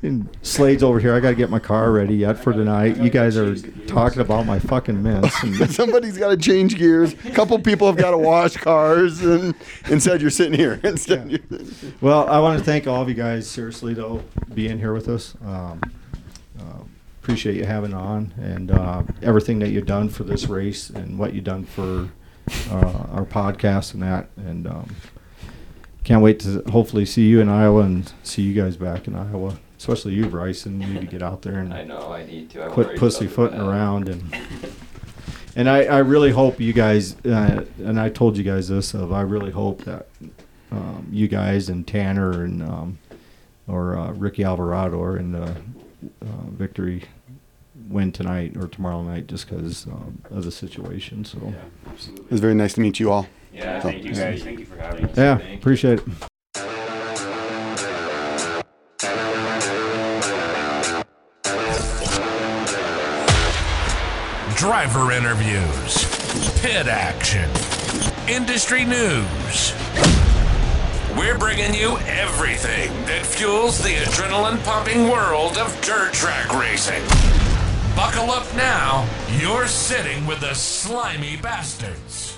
Speaker 2: And Slade's over here. I gotta get my car ready yet for tonight. You guys are talking about my fucking mints. And
Speaker 3: Somebody's got to change gears. A couple people have got to wash cars, and instead you're sitting here. Instead, you're-
Speaker 2: well, I want to thank all of you guys seriously though being here with us. Um, uh, appreciate you having on and uh, everything that you've done for this race and what you've done for uh, our podcast and that. And um, can't wait to hopefully see you in Iowa and see you guys back in Iowa, especially you, Bryson. You need to get out there and
Speaker 5: I know I need to. I
Speaker 2: quit pussyfooting around and and I, I really hope you guys uh, and I told you guys this of I really hope that um, you guys and Tanner and um, or uh, Ricky Alvarado are in the uh, victory win tonight or tomorrow night just because um, of the situation. So
Speaker 8: Yeah,
Speaker 3: it was very nice to meet you all.
Speaker 5: Yeah,
Speaker 8: Thank you guys. Thank you for having us.
Speaker 2: yeah,
Speaker 5: Thank you.
Speaker 2: appreciate it.
Speaker 1: Driver interviews, pit action, industry news. We're bringing you everything that fuels the adrenaline pumping world of dirt track racing. Buckle up now, you're sitting with the slimy bastards.